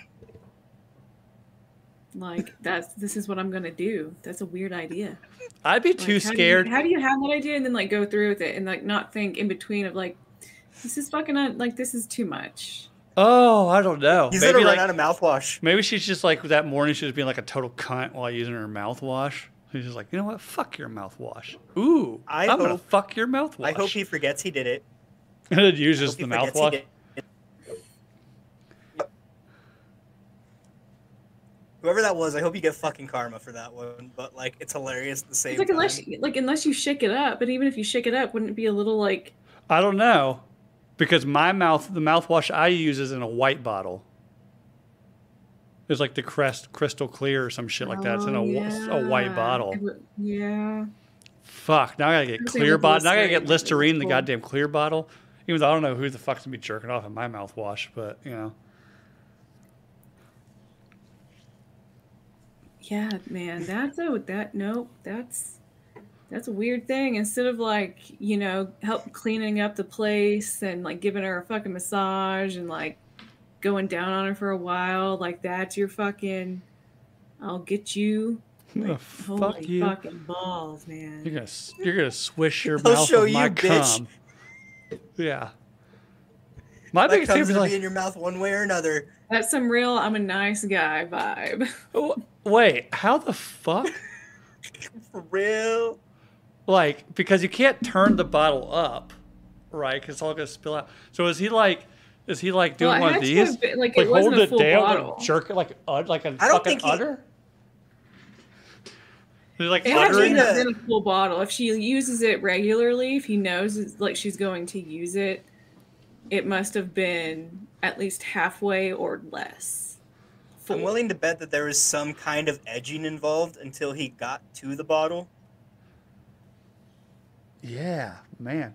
[SPEAKER 1] like that's this is what I'm gonna do. That's a weird idea.
[SPEAKER 2] I'd be
[SPEAKER 1] Like,
[SPEAKER 2] too
[SPEAKER 1] how do you-
[SPEAKER 2] scared.
[SPEAKER 1] how do you have that idea and then like go through with it and like not think in between of like this is fucking un- like this is too much.
[SPEAKER 2] Oh, I don't know.
[SPEAKER 3] He's
[SPEAKER 2] Maybe
[SPEAKER 3] gonna
[SPEAKER 2] like
[SPEAKER 3] run out of mouthwash.
[SPEAKER 2] Maybe she's just like that morning. She was being like a total cunt while using her mouthwash. She's just like, you know what? Fuck your mouthwash. Ooh,
[SPEAKER 3] I
[SPEAKER 2] am gonna
[SPEAKER 3] hope-
[SPEAKER 2] fuck your mouthwash.
[SPEAKER 3] I hope he forgets he did it.
[SPEAKER 2] and it uses the mouthwash.
[SPEAKER 3] Whoever that was, I hope you get fucking karma for that one. But like, it's hilarious at the same
[SPEAKER 1] It's like
[SPEAKER 3] time.
[SPEAKER 1] unless you, like unless you shake it up, but even if you shake it up, wouldn't it be a little like
[SPEAKER 2] I don't know, because my mouth, the mouthwash I use is in a white bottle. It's like the crest crystal clear or some shit like that. It's in a,
[SPEAKER 1] Oh,
[SPEAKER 2] wh- a white bottle.
[SPEAKER 1] Yeah.
[SPEAKER 2] Fuck. Now I gotta get clear bottle. Now I gotta get Listerine, the goddamn clear bottle. Even though I don't know who the fuck's gonna be jerking off in my mouthwash, but you know.
[SPEAKER 1] Yeah, man, that's a that nope, that's that's a weird thing. Instead of like, you know, help cleaning up the place and like giving her a fucking massage and like going down on her for a while, like that's your fucking I'll get you.
[SPEAKER 2] Oh, fuck
[SPEAKER 1] holy
[SPEAKER 2] you.
[SPEAKER 1] fucking balls, man.
[SPEAKER 2] You're gonna you're gonna swish your
[SPEAKER 3] I'll
[SPEAKER 2] mouth
[SPEAKER 3] show
[SPEAKER 2] with my
[SPEAKER 3] you, bitch.
[SPEAKER 2] cum. Yeah. My
[SPEAKER 3] That
[SPEAKER 2] biggest thing
[SPEAKER 3] comes
[SPEAKER 2] is
[SPEAKER 3] to
[SPEAKER 2] like,
[SPEAKER 3] be in your mouth one way or another.
[SPEAKER 1] That's some real I'm a nice guy vibe.
[SPEAKER 2] oh, wait, how the fuck?
[SPEAKER 3] For real.
[SPEAKER 2] Like, because you can't turn the bottle up, right? Because it's all gonna spill out. So is he like, is he like doing
[SPEAKER 1] Well,
[SPEAKER 2] one of these?
[SPEAKER 1] have been- like,
[SPEAKER 2] like
[SPEAKER 1] it wasn't
[SPEAKER 2] hold
[SPEAKER 1] a
[SPEAKER 2] it
[SPEAKER 1] full
[SPEAKER 2] down
[SPEAKER 1] bottle.
[SPEAKER 2] and jerk it like ud, like a
[SPEAKER 3] I don't
[SPEAKER 2] fucking
[SPEAKER 3] think he-
[SPEAKER 2] udder. He's like
[SPEAKER 1] It had to
[SPEAKER 2] uttering.
[SPEAKER 3] Uttering
[SPEAKER 1] have
[SPEAKER 3] the-
[SPEAKER 1] been a full bottle. If she uses it regularly, if he knows like she's going to use it, it must have been at least halfway or less.
[SPEAKER 3] I'm willing to bet that there was some kind of edging involved until he got to the bottle.
[SPEAKER 2] Yeah, man.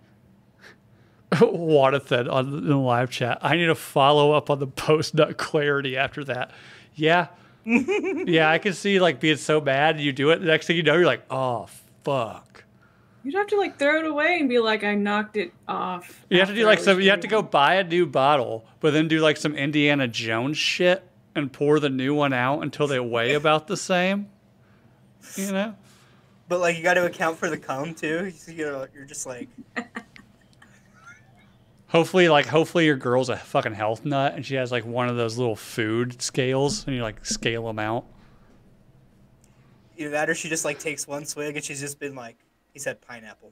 [SPEAKER 2] Wada said on the, in the live chat, I need to follow up on the post nut clarity after that. Yeah. yeah, I can see like being so mad and you do it. The next thing you know, you're like, oh fuck.
[SPEAKER 1] You'd have to like throw it away and be like, I knocked it off.
[SPEAKER 2] You have to do like
[SPEAKER 1] I
[SPEAKER 2] some you have to go buy a new bottle, but then do like some Indiana Jones shit and pour the new one out until they weigh about the same. You know?
[SPEAKER 3] But like, you got to account for the cum too. You know, you're just like,
[SPEAKER 2] Hopefully, like, hopefully your girl's a fucking health nut and she has like one of those little food scales and you like scale them out.
[SPEAKER 3] either that or she just like takes one swig and she's just been like, he said pineapple.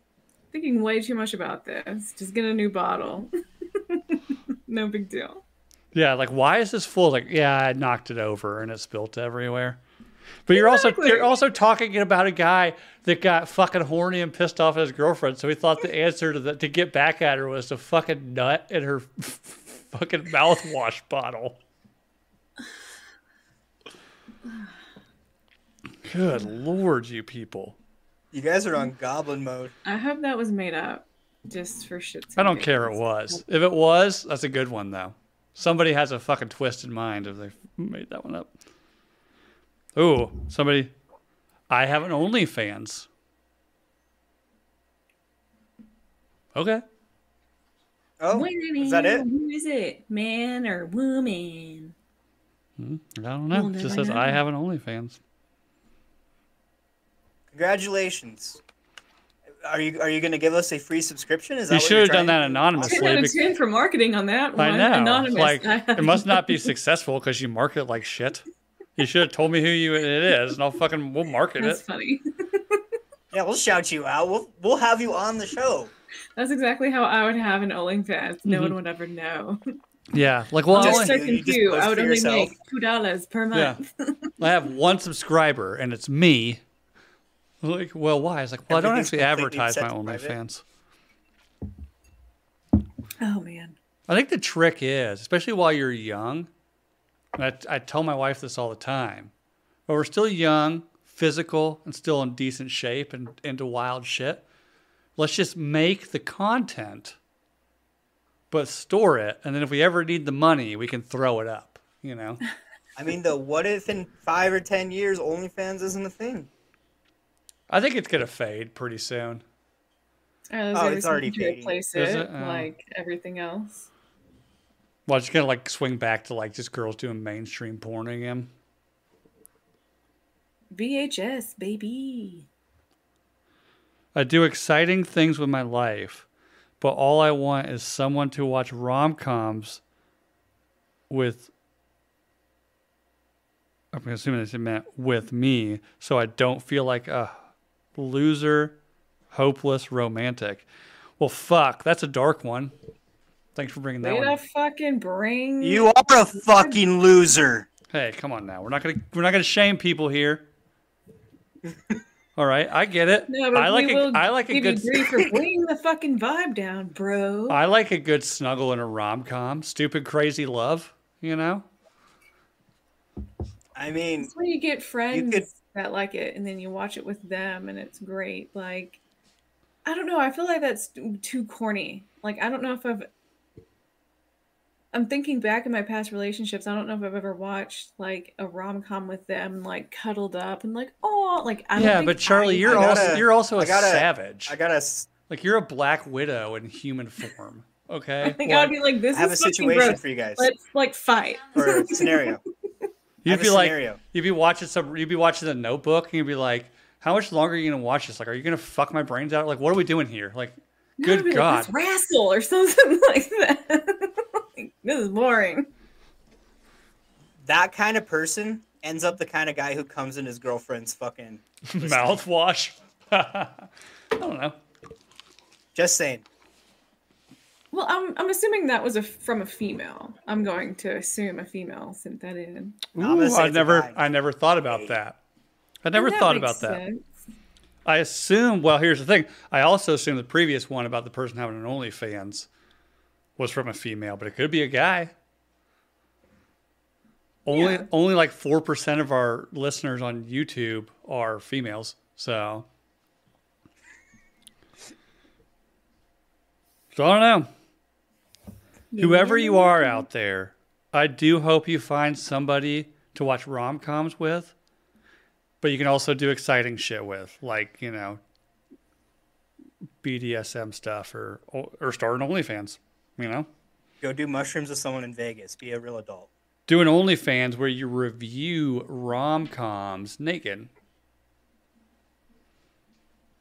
[SPEAKER 1] thinking way too much about this. Just get a new bottle. no big deal.
[SPEAKER 2] Yeah, like why is this full? Like, yeah, I knocked it over and it spilt everywhere. But you're also you're also talking about a guy that got fucking horny and pissed off at his girlfriend. So he thought the answer to the, to get back at her was to fucking nut in her fucking mouthwash bottle. Good lord, you people!
[SPEAKER 3] You guys are on goblin mode.
[SPEAKER 1] I hope that was made up just for shit.
[SPEAKER 2] I don't care. It was. If it was, that's a good one though. Somebody has a fucking twisted mind if they made that one up. Ooh, somebody. I have an OnlyFans. Okay.
[SPEAKER 3] Oh,
[SPEAKER 1] Women,
[SPEAKER 3] is that it?
[SPEAKER 1] Who is it? Man or woman?
[SPEAKER 2] Hmm, I don't know.
[SPEAKER 1] We'll
[SPEAKER 2] It just
[SPEAKER 1] never
[SPEAKER 2] says I have an OnlyFans.
[SPEAKER 3] Congratulations. Are you are you going to give us a free subscription? Is that
[SPEAKER 2] You
[SPEAKER 3] what
[SPEAKER 2] should have done that
[SPEAKER 3] trying to do?
[SPEAKER 2] anonymously.
[SPEAKER 1] Ten out of
[SPEAKER 2] bec-
[SPEAKER 1] ten for marketing on that one.
[SPEAKER 2] I know.
[SPEAKER 1] Anonymous.
[SPEAKER 2] Like it must not be successful because you market like shit. You should have told me who you it is, and I'll fucking we'll market it.
[SPEAKER 1] That's
[SPEAKER 2] it.
[SPEAKER 1] funny.
[SPEAKER 3] Yeah, we'll shout you out. We'll we'll have you on the show.
[SPEAKER 1] That's exactly how I would have an OnlyFans. No
[SPEAKER 2] Mhm.
[SPEAKER 1] one would ever know.
[SPEAKER 2] Yeah, like well, I
[SPEAKER 3] Just
[SPEAKER 2] only,
[SPEAKER 1] Just
[SPEAKER 3] you- you just
[SPEAKER 1] two, I would only
[SPEAKER 3] yourself.
[SPEAKER 1] make two dollars per
[SPEAKER 2] Yeah.
[SPEAKER 1] month.
[SPEAKER 2] I have one subscriber, and it's me. Like, well, why? It's like, well, I don't
[SPEAKER 3] Everything's
[SPEAKER 2] actually advertise my
[SPEAKER 3] set to.
[SPEAKER 2] OnlyFans.
[SPEAKER 1] Oh man.
[SPEAKER 2] I think the trick is, especially while you're young, and I, I tell my wife this all the time, but we're still young, physical, and still in decent shape and into wild shit. Let's just make the content, but store it. And then if we ever need the money, we can throw it up, you know?
[SPEAKER 3] I mean, the what if in five or ten years OnlyFans isn't a thing?
[SPEAKER 2] I think it's going to fade pretty soon.
[SPEAKER 1] Uh,
[SPEAKER 3] Oh, it's already
[SPEAKER 1] something to
[SPEAKER 3] fading.
[SPEAKER 1] replace it,
[SPEAKER 2] it? Oh.
[SPEAKER 1] like everything else.
[SPEAKER 2] Well, it's going to like swing back to like just girls doing mainstream porn again.
[SPEAKER 1] VHS, baby.
[SPEAKER 2] I do exciting things with my life, but all I want is someone to watch rom coms with. I'm assuming they meant with me, so I don't feel like a loser, hopeless romantic. Well, fuck, that's a dark one. Thanks for bringing that
[SPEAKER 1] Way
[SPEAKER 2] one.
[SPEAKER 1] to fucking bring
[SPEAKER 3] You are a fucking loser.
[SPEAKER 2] Hey, come on now. We're not gonna we're not gonna shame people here. All right, I get it.
[SPEAKER 1] No, but
[SPEAKER 2] I like
[SPEAKER 1] we
[SPEAKER 2] a,
[SPEAKER 1] will
[SPEAKER 2] I like a
[SPEAKER 1] give
[SPEAKER 2] good
[SPEAKER 1] you grief for bringing the fucking vibe down, bro.
[SPEAKER 2] I like a good snuggle in a rom com. Stupid crazy love, you know?
[SPEAKER 3] I mean,
[SPEAKER 1] That's where you get friends
[SPEAKER 3] could-
[SPEAKER 1] that like it, and then you watch it with them, and it's great. Like, I don't know. I feel like that's too corny. Like, I don't know if I've. I'm thinking back in my past relationships. I don't know if I've ever watched like a rom com with them, like cuddled up and like, oh, like I don't
[SPEAKER 2] yeah,
[SPEAKER 1] think
[SPEAKER 2] but Charlie,
[SPEAKER 1] I-
[SPEAKER 2] you're
[SPEAKER 3] I
[SPEAKER 2] also
[SPEAKER 3] gotta-
[SPEAKER 2] you're also a
[SPEAKER 3] I gotta-
[SPEAKER 2] savage.
[SPEAKER 3] I gotta.
[SPEAKER 2] like you're a black widow in human form. Okay?
[SPEAKER 1] I think I would be like, this
[SPEAKER 3] I have a
[SPEAKER 1] is fucking
[SPEAKER 3] situation
[SPEAKER 1] gross.
[SPEAKER 3] for you guys.
[SPEAKER 1] Let's like fight.
[SPEAKER 3] Or a scenario.
[SPEAKER 2] You'd be like
[SPEAKER 3] scenario.
[SPEAKER 2] you'd be watching some you'd be watching the notebook and you'd be like, How much longer are you gonna watch this? Like, are you gonna fuck my brains out? Like, what are we doing here? Like,
[SPEAKER 1] No,
[SPEAKER 2] good
[SPEAKER 1] be like,
[SPEAKER 2] God.
[SPEAKER 1] "Let's wrestle or something like that. Like, this is boring.
[SPEAKER 3] That kind of person ends up the kind of guy who comes in his girlfriend's fucking.
[SPEAKER 2] mouthwash. I don't know.
[SPEAKER 3] Just saying.
[SPEAKER 1] Well, I'm I'm assuming that was a from a female. I'm going to assume a female sent that in.
[SPEAKER 3] I'm
[SPEAKER 2] Ooh, I never. I never thought about that. I never
[SPEAKER 1] That
[SPEAKER 2] thought
[SPEAKER 1] makes
[SPEAKER 2] about that. I assume. Well, here's the thing. I also assume the previous one about the person having an OnlyFans was from a female, but it could be a guy. Only
[SPEAKER 1] Yeah.
[SPEAKER 2] only like four percent of our listeners on YouTube are females. So, so I don't know. Whoever you are out there, I do hope you find somebody to watch rom coms with, but you can also do exciting shit with, like you know, BDSM stuff or or start an OnlyFans. You know,
[SPEAKER 3] Go do mushrooms with someone in Vegas. Be a real adult.
[SPEAKER 2] do an OnlyFans where you review rom coms naked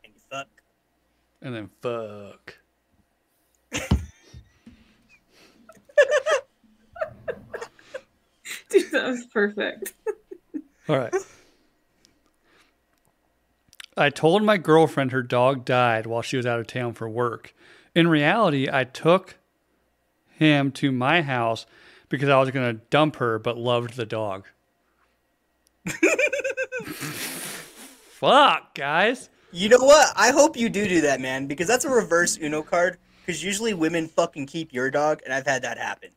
[SPEAKER 3] And you fuck.
[SPEAKER 2] and then fuck.
[SPEAKER 1] Dude, that was perfect.
[SPEAKER 2] All right. I told my girlfriend her dog died while she was out of town for work. In reality, I took him to my house because I was going to dump her but loved the dog. Fuck, guys.
[SPEAKER 3] You know what? I hope you do do that, man, because that's a reverse Uno card. Because usually women fucking keep your dog, and I've had that happen.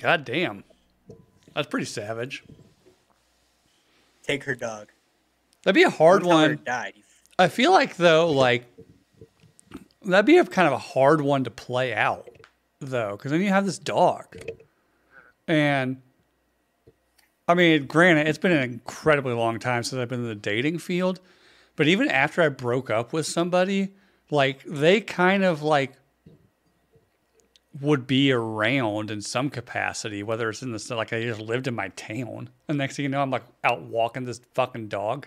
[SPEAKER 2] God damn. That's pretty savage.
[SPEAKER 3] Take her dog.
[SPEAKER 2] That'd be a hard
[SPEAKER 3] Don't tell her
[SPEAKER 2] one.
[SPEAKER 3] Died.
[SPEAKER 2] I feel like though, like that'd be a kind of a hard one to play out, though, because then you have this dog, and I mean, granted, it's been an incredibly long time since I've been in the dating field, but even after I broke up with somebody, like they kind of like would be around in some capacity, whether it's in the like I just lived in my town, and next thing you know, I'm like out walking this fucking dog.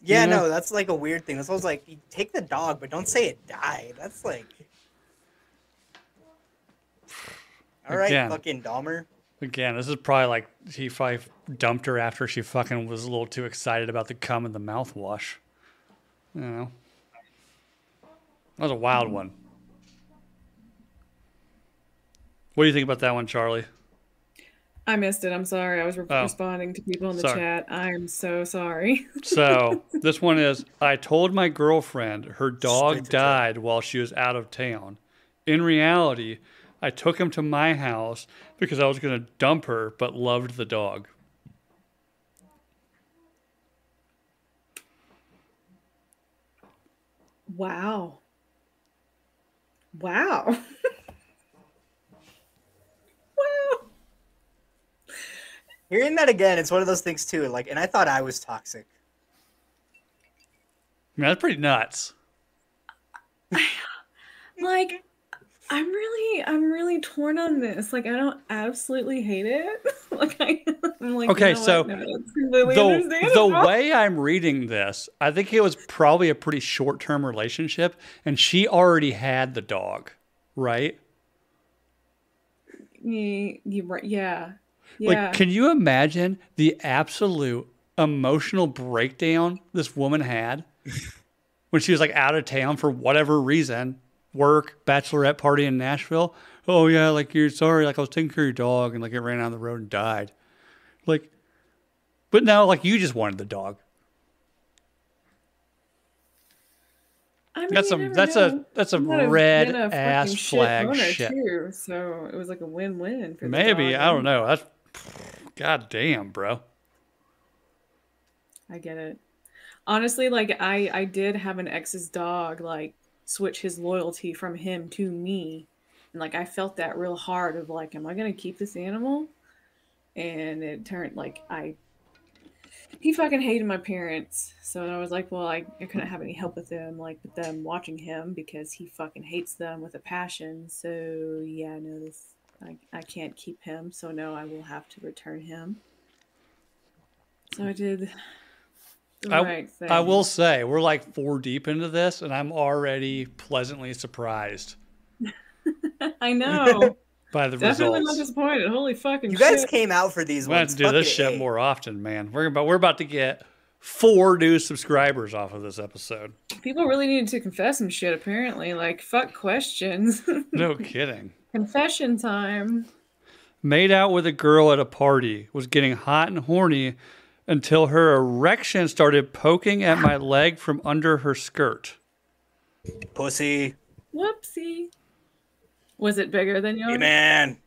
[SPEAKER 3] Yeah,
[SPEAKER 2] You know?
[SPEAKER 3] no, that's like a weird thing. That's was like, you take the dog, but don't say it died. That's like. All right,
[SPEAKER 2] Again.
[SPEAKER 3] fucking Dahmer.
[SPEAKER 2] Again, this is probably like he probably dumped her after she fucking was a little too excited about the cum and the mouthwash. You know, that was a wild one. What do you think about that one, Charlie?
[SPEAKER 1] I missed it. I'm sorry. I was re-
[SPEAKER 2] Oh.
[SPEAKER 1] responding to people in the
[SPEAKER 2] Sorry.
[SPEAKER 1] chat. I am so sorry.
[SPEAKER 2] So this one is I told my girlfriend her dog
[SPEAKER 3] Straight to
[SPEAKER 2] died while she was out of town. In reality, I took him to my house because I was going to dump her but loved the dog.
[SPEAKER 1] Wow. Wow. wow.
[SPEAKER 3] Hearing that again, it's one of those things too. Like, and I thought I was toxic.
[SPEAKER 2] I mean, that's pretty nuts.
[SPEAKER 1] Like I'm really I'm really torn on this. Like I don't absolutely hate it. like I, I'm like
[SPEAKER 2] Okay,
[SPEAKER 1] you know
[SPEAKER 2] so
[SPEAKER 1] what? No,
[SPEAKER 2] the, the way I'm reading this, I think it was probably a pretty short term relationship, and she already had the dog, right?
[SPEAKER 1] you, you right yeah. Yeah.
[SPEAKER 2] Like, can you imagine the absolute emotional breakdown this woman had when she was like out of town for whatever reason, work, bachelorette party in Nashville? Oh yeah, like you're sorry, like I was taking care of your dog and like it ran down the road and died. Like, but now like you just wanted the dog.
[SPEAKER 1] I mean,
[SPEAKER 2] That's a that's a that's a
[SPEAKER 1] You might
[SPEAKER 2] red
[SPEAKER 1] been a fucking
[SPEAKER 2] ass
[SPEAKER 1] shit
[SPEAKER 2] flag
[SPEAKER 1] owner,
[SPEAKER 2] shit.
[SPEAKER 1] Too, so it was like a win-win for the
[SPEAKER 2] Maybe I don't know. That's god damn, bro.
[SPEAKER 1] I get it. Honestly, like I I did have an ex's dog like switch his loyalty from him to me. And like I felt that real hard of like am I going to keep this animal? And it turned like I he fucking hated my parents. So I was like, well, I, I couldn't have any help with them, like with them watching him because he fucking hates them with a passion. So yeah, no, this I, I can't keep him. So no, I will have to return him. So I did the
[SPEAKER 2] I-
[SPEAKER 1] right thing.
[SPEAKER 2] I will say we're like four deep into this, and I'm already pleasantly surprised
[SPEAKER 1] I know.
[SPEAKER 2] by the
[SPEAKER 1] Definitely not disappointed. Holy fucking shit.
[SPEAKER 3] You guys
[SPEAKER 1] shit.
[SPEAKER 3] came out for these ones.
[SPEAKER 2] We have
[SPEAKER 3] ones.
[SPEAKER 2] to do this
[SPEAKER 3] Fucking
[SPEAKER 2] shit
[SPEAKER 3] A.
[SPEAKER 2] more often, man. We're about we're about to get four new subscribers off of this episode.
[SPEAKER 1] People really needed to confess some shit, apparently. Like, fuck questions.
[SPEAKER 2] No kidding.
[SPEAKER 1] Confession time.
[SPEAKER 2] Made out with a girl at a party, was getting hot and horny until her erection started poking at my leg from under her skirt.
[SPEAKER 3] Pussy.
[SPEAKER 1] Whoopsie. Was it bigger than
[SPEAKER 3] Be
[SPEAKER 1] yours?
[SPEAKER 3] a man.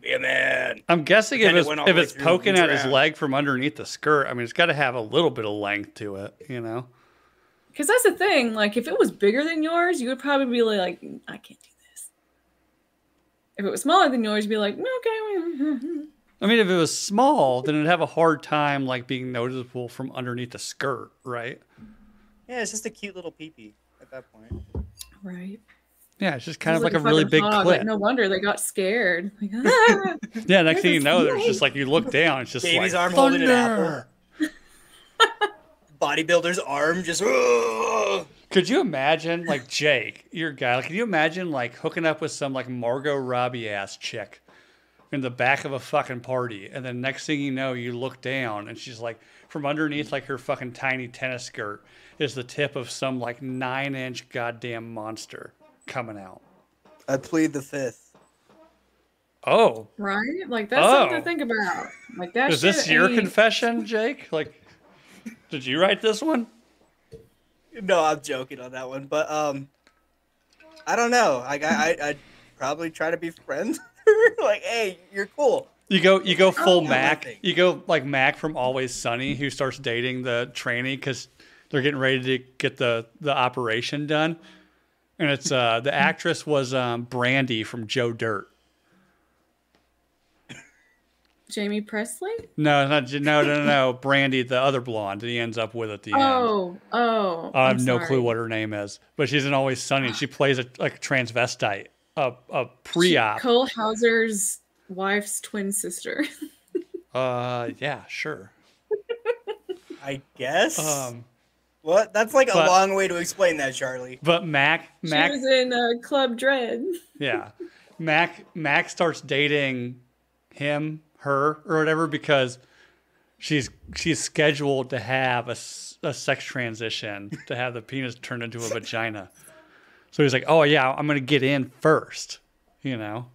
[SPEAKER 3] Be a man.
[SPEAKER 2] I'm guessing if
[SPEAKER 3] Then it
[SPEAKER 2] it's, if it's poking at his leg from underneath the skirt, I mean, it's got to have a little bit of length to it, you know?
[SPEAKER 1] Because that's the thing. Like, if it was bigger than yours, you would probably be like, mm, I can't do this. If it was smaller than yours, you'd always be like, okay.
[SPEAKER 2] I mean, if it was small, then it'd have a hard time like being noticeable from underneath the skirt, right?
[SPEAKER 3] Yeah, it's just a cute little peepee at that point.
[SPEAKER 1] Right.
[SPEAKER 2] Yeah, it's just kind of
[SPEAKER 1] Sounds
[SPEAKER 2] like, a really big
[SPEAKER 1] hog.
[SPEAKER 2] clip.
[SPEAKER 1] Like, no wonder they got scared. Like, ah!
[SPEAKER 2] yeah, next thing you
[SPEAKER 1] There's a
[SPEAKER 2] know, there's just like you look down, it's just
[SPEAKER 3] Baby's
[SPEAKER 2] like
[SPEAKER 3] arm holding an
[SPEAKER 2] thunder.
[SPEAKER 3] Bodybuilder's arm just. "Ugh."
[SPEAKER 2] Could you imagine like Jake, your guy? Like, could you imagine like hooking up with some like Margot Robbie ass chick in the back of a fucking party, and then next thing you know, you look down and she's like from underneath like her fucking tiny tennis skirt is the tip of some like nine inch goddamn monster coming out.
[SPEAKER 3] I plead the fifth.
[SPEAKER 2] Oh,
[SPEAKER 1] right? Like, that's something
[SPEAKER 2] Oh.
[SPEAKER 1] to think about. Like, that
[SPEAKER 2] is this your
[SPEAKER 1] ain't-
[SPEAKER 2] confession, Jake? Like, did you write this one?
[SPEAKER 3] No, I'm joking on that one, but um, I don't know. Like I, I I'd probably try to be friends. like, hey, you're cool.
[SPEAKER 2] You go, you go full Mac. You go like Mac from Always Sunny, who starts dating the trainee because they're getting ready to get the the operation done, and it's uh the actress was um Brandy from Joe Dirt.
[SPEAKER 1] Jaime Pressly?
[SPEAKER 2] No, not no no no no Brandy, the other blonde he ends up with at the end.
[SPEAKER 1] Oh, oh.
[SPEAKER 2] I have
[SPEAKER 1] I'm
[SPEAKER 2] no
[SPEAKER 1] sorry.
[SPEAKER 2] clue what her name is, but she's in Always Sunny. She plays a like a transvestite a a pre-op.
[SPEAKER 1] Cole Hauser's wife's twin sister.
[SPEAKER 2] Uh, yeah, sure.
[SPEAKER 3] I guess.
[SPEAKER 2] Um,
[SPEAKER 3] what? That's like a long way to explain that, Charlie.
[SPEAKER 2] but Mac Mac
[SPEAKER 1] She was in uh, Club Dread.
[SPEAKER 2] Yeah. Mac Mac starts dating him, her, or whatever because she's she's scheduled to have a, a sex transition to have the penis turned into a vagina. So he's like, "Oh yeah, I'm gonna get in first, you know.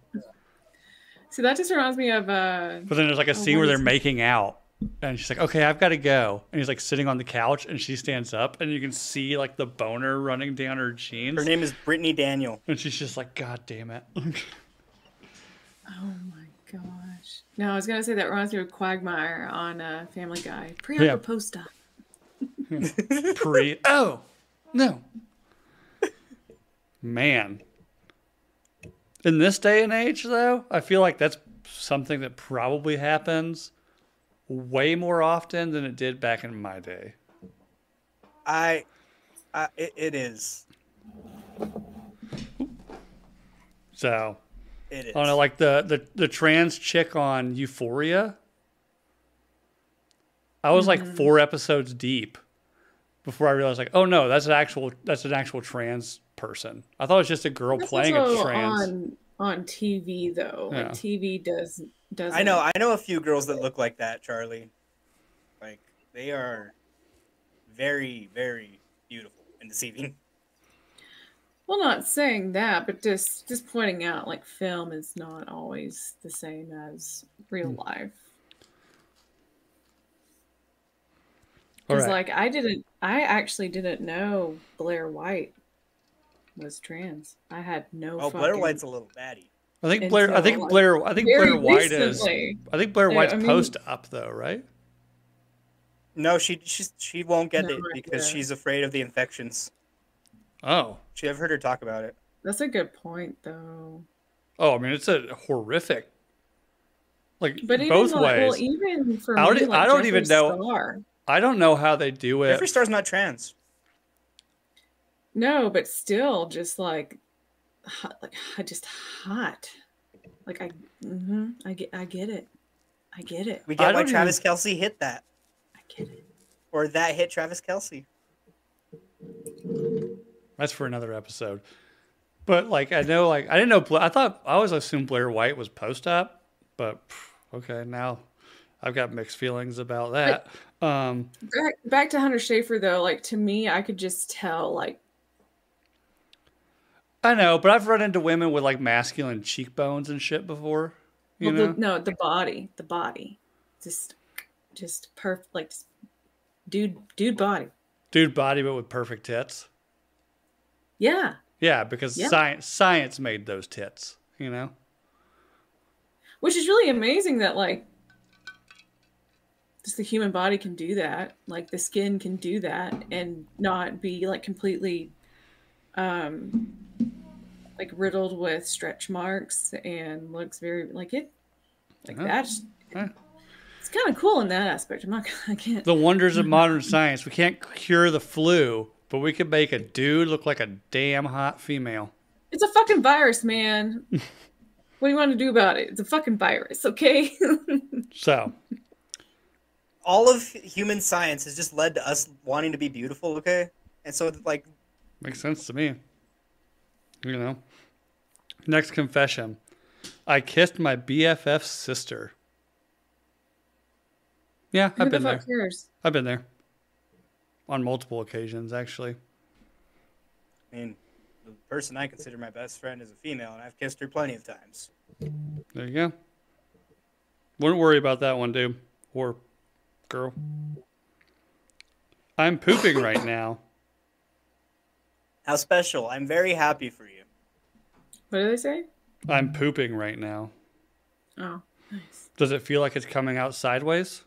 [SPEAKER 1] See, that just reminds me of uh,
[SPEAKER 2] But then there's like a
[SPEAKER 1] Oh,
[SPEAKER 2] scene where they're
[SPEAKER 1] is it?
[SPEAKER 2] making out, and she's like, "Okay, I've got to go," and he's like sitting on the couch, and she stands up, and you can see like the boner running down her jeans,
[SPEAKER 3] Her name is Brittany Daniel.
[SPEAKER 2] and she's just like, "God damn it."
[SPEAKER 1] oh my gosh. No, I was gonna say that reminds me of Quagmire on uh, Family Guy. Pre-op
[SPEAKER 2] Yeah.
[SPEAKER 1] or post-op?
[SPEAKER 2] pre. Oh, no. Man. In this day and age, though, I feel like that's something that probably happens way more often than it did back in my day.
[SPEAKER 3] I, I it, it is.
[SPEAKER 2] So,
[SPEAKER 3] It is.
[SPEAKER 2] I don't know, like the, the, the trans chick on Euphoria. I was like mm-hmm. four episodes deep before I realized, like, oh no, that's an actual that's an actual trans person. I thought it was just a girl
[SPEAKER 1] That's
[SPEAKER 2] playing a trans.
[SPEAKER 1] on on TV though.
[SPEAKER 2] Yeah.
[SPEAKER 1] Like TV does does.
[SPEAKER 3] I know. I know a few girls that look like that, Charlie. Like they are very, very beautiful and deceiving.
[SPEAKER 1] Well, not saying that, but just just pointing out like film is not always the same as real
[SPEAKER 2] Hmm.
[SPEAKER 1] life. Because
[SPEAKER 2] right.
[SPEAKER 1] like I didn't, I actually didn't know Blair White was trans. I had no.
[SPEAKER 3] Oh, Blair White's a little baddie.
[SPEAKER 2] I think Blair. I think
[SPEAKER 1] like,
[SPEAKER 2] Blair. I think Blair White is. I think Blair
[SPEAKER 1] Yeah,
[SPEAKER 2] White's
[SPEAKER 1] I mean-
[SPEAKER 2] post up though, right?
[SPEAKER 3] No, she she she won't get
[SPEAKER 1] No
[SPEAKER 3] it because
[SPEAKER 1] idea.
[SPEAKER 3] she's afraid of the infections.
[SPEAKER 2] Oh,
[SPEAKER 3] She I've heard her talk about it.
[SPEAKER 1] That's a good point, though.
[SPEAKER 2] oh. I mean, it's a horrific. Like
[SPEAKER 1] But even
[SPEAKER 2] both
[SPEAKER 1] like,
[SPEAKER 2] ways.
[SPEAKER 1] well, even for
[SPEAKER 2] I don't-
[SPEAKER 1] like
[SPEAKER 2] I don't even know-
[SPEAKER 1] Star.
[SPEAKER 2] I don't know how they do it.
[SPEAKER 3] Jeffree Star's not trans.
[SPEAKER 1] No, but still, just like, hot, like hot- just hot. Like I, hmm I get, I get it, I get it,
[SPEAKER 3] We
[SPEAKER 2] I
[SPEAKER 3] get why
[SPEAKER 2] don't
[SPEAKER 3] Travis Kelce hit that,
[SPEAKER 1] I get it.
[SPEAKER 3] or that hit Travis Kelce.
[SPEAKER 2] That's for another episode. But like, I know, like, I didn't know. I thought I always assumed Blair White was post-op, but okay, now I've got mixed feelings about that. Um,
[SPEAKER 1] Back, back to Hunter Schafer though. Like to me, I could just tell. Like
[SPEAKER 2] I know, but I've run into women with like masculine cheekbones and shit before. You
[SPEAKER 1] well,
[SPEAKER 2] know,
[SPEAKER 1] the, no, the body, the body, just, just perfect. Like, dude, dude body.
[SPEAKER 2] dude body, but with perfect tits.
[SPEAKER 1] Yeah,
[SPEAKER 2] Yeah, because
[SPEAKER 1] Yeah.
[SPEAKER 2] science science made those tits. You know.
[SPEAKER 1] which is really amazing that like just the human body can do that like the skin can do that and not be like completely um like riddled with stretch marks and looks very like it like
[SPEAKER 2] Yeah.
[SPEAKER 1] that's
[SPEAKER 2] Yeah.
[SPEAKER 1] it's kind of cool in that aspect i'm not i can't
[SPEAKER 2] The wonders of modern science. We can't cure the flu, but we could make a dude look like a damn hot female.
[SPEAKER 1] it's a fucking virus man what do you want to do about it it's a fucking virus okay
[SPEAKER 2] So,
[SPEAKER 3] All of human science has just led to us wanting to be beautiful. Okay, and so like
[SPEAKER 2] makes sense to me. You know. Next confession. I kissed my BFF's sister. Yeah,
[SPEAKER 1] who
[SPEAKER 2] I've
[SPEAKER 1] the
[SPEAKER 2] been there.
[SPEAKER 1] cares
[SPEAKER 2] I've been there. On multiple occasions, actually.
[SPEAKER 3] I mean, the person I consider my best friend is a female, and I've kissed her plenty of times.
[SPEAKER 2] There you go. Wouldn't worry about that one, dude. Or girl. I'm pooping right now.
[SPEAKER 3] How special! I'm very happy for you.
[SPEAKER 1] what do they say
[SPEAKER 2] I'm pooping right now.
[SPEAKER 1] oh nice
[SPEAKER 2] Does it feel like it's coming out sideways?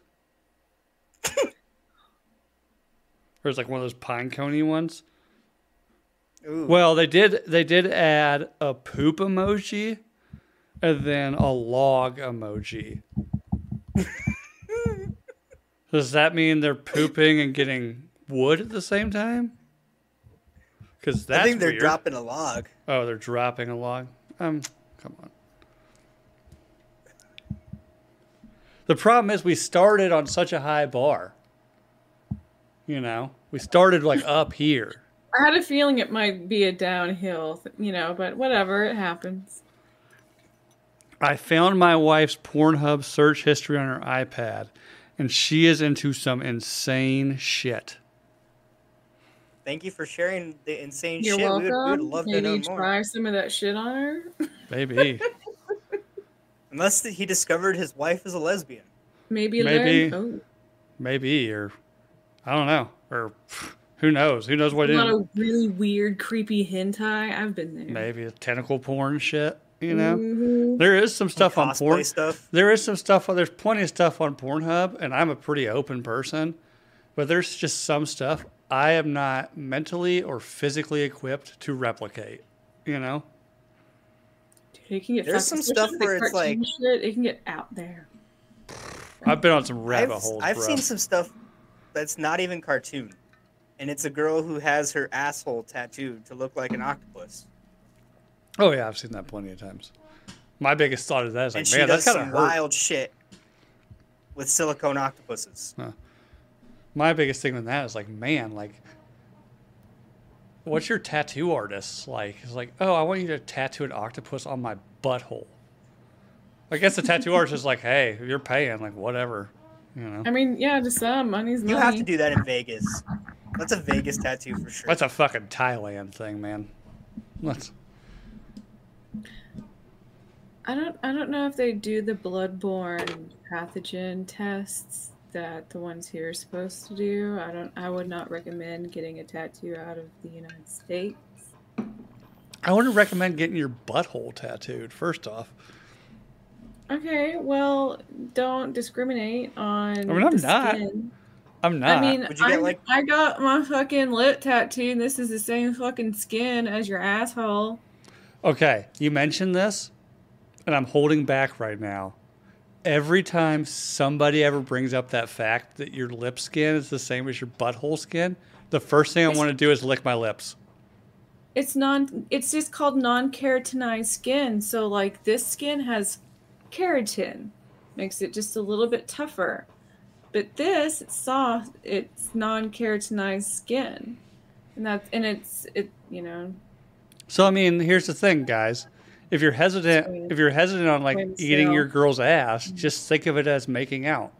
[SPEAKER 2] or it's like one of those pine coney ones?
[SPEAKER 3] Ooh.
[SPEAKER 2] Well, they did they did add a poop emoji and then a log emoji. Does that mean they're pooping and getting wood at the same time? Because
[SPEAKER 3] I think they're
[SPEAKER 2] weird.
[SPEAKER 3] dropping a log.
[SPEAKER 2] Oh, they're dropping a log. um, come on. The problem is we started on such a high bar. You know, we started like up here.
[SPEAKER 1] I had a feeling it might be a downhill, you know, but whatever, it happens.
[SPEAKER 2] I found my wife's Pornhub search history on her iPad, and she is into some insane shit.
[SPEAKER 3] Thank you for sharing the insane
[SPEAKER 1] You're
[SPEAKER 3] shit.
[SPEAKER 1] welcome.
[SPEAKER 3] We would, we would love to know more.
[SPEAKER 1] try some of that shit on her.
[SPEAKER 2] Maybe.
[SPEAKER 3] Unless he discovered his wife is a lesbian.
[SPEAKER 1] Maybe,
[SPEAKER 2] Maybe.
[SPEAKER 1] learn. Oh.
[SPEAKER 2] Maybe, or I don't know. Or who knows? Who knows what
[SPEAKER 1] a
[SPEAKER 2] it
[SPEAKER 1] lot
[SPEAKER 2] is?
[SPEAKER 1] of really weird, creepy hentai. I've been there.
[SPEAKER 2] Maybe a tentacle porn shit, you know?
[SPEAKER 1] Mhm.
[SPEAKER 2] There is some stuff on porn.
[SPEAKER 3] stuff.
[SPEAKER 2] There is some stuff. There's plenty of stuff on Pornhub, and I'm a pretty open person. But there's just some stuff I am not mentally or physically equipped to replicate. You know,
[SPEAKER 1] Dude, it can get
[SPEAKER 3] There's
[SPEAKER 1] fucking-
[SPEAKER 3] some stuff where it's like-
[SPEAKER 1] cartoon shit, it can get out there.
[SPEAKER 2] I've been on some
[SPEAKER 3] I've,
[SPEAKER 2] rabbit holes,
[SPEAKER 3] I've
[SPEAKER 2] bro.
[SPEAKER 3] seen some stuff that's not even cartoon. And it's a girl who has her asshole tattooed to look like an octopus.
[SPEAKER 2] oh yeah, I've seen that plenty of times. My biggest thought of that is like,
[SPEAKER 3] and she
[SPEAKER 2] man,
[SPEAKER 3] does
[SPEAKER 2] that's kind of
[SPEAKER 3] wild shit with silicone octopuses.
[SPEAKER 2] My biggest thing with that is like, man, like, what's your tattoo artist like? It's like, oh, I want you to tattoo an octopus on my butthole. I guess the tattoo artist is like, hey, you're paying, like, whatever, you know.
[SPEAKER 1] I mean, yeah, just some, money's money.
[SPEAKER 3] You have to do that in Vegas. That's a Vegas tattoo for sure.
[SPEAKER 2] That's a fucking Thailand thing, man. Let's.
[SPEAKER 1] I don't. I don't know if they do the bloodborne pathogen tests that the ones here are supposed to do. I don't. I would not recommend getting a tattoo out of the United States.
[SPEAKER 2] I wouldn't recommend getting your butthole tattooed. First off,
[SPEAKER 1] Okay, well, don't discriminate on.
[SPEAKER 2] I mean, I'm
[SPEAKER 1] the
[SPEAKER 2] not.
[SPEAKER 1] skin.
[SPEAKER 2] I'm not.
[SPEAKER 1] I mean,
[SPEAKER 3] Would you get,
[SPEAKER 1] I,
[SPEAKER 3] like-
[SPEAKER 1] I got my fucking lip tattooed, and this is the same fucking skin as your asshole.
[SPEAKER 2] Okay, you mentioned this, and I'm holding back right now. Every time somebody ever brings up that fact that your lip skin is the same as your butthole skin, the first thing I
[SPEAKER 1] It's-
[SPEAKER 2] want to do is lick my lips.
[SPEAKER 1] It's non. It's just called non-keratinized skin. So like this skin has keratin, makes it just a little bit tougher. But this, it's soft. It's non-keratinized skin, and that's and it's it. You know,
[SPEAKER 2] So I mean, here's the thing, guys. If you're hesitant, if you're hesitant on like eating your girl's ass, mm-hmm. just think of it as making out.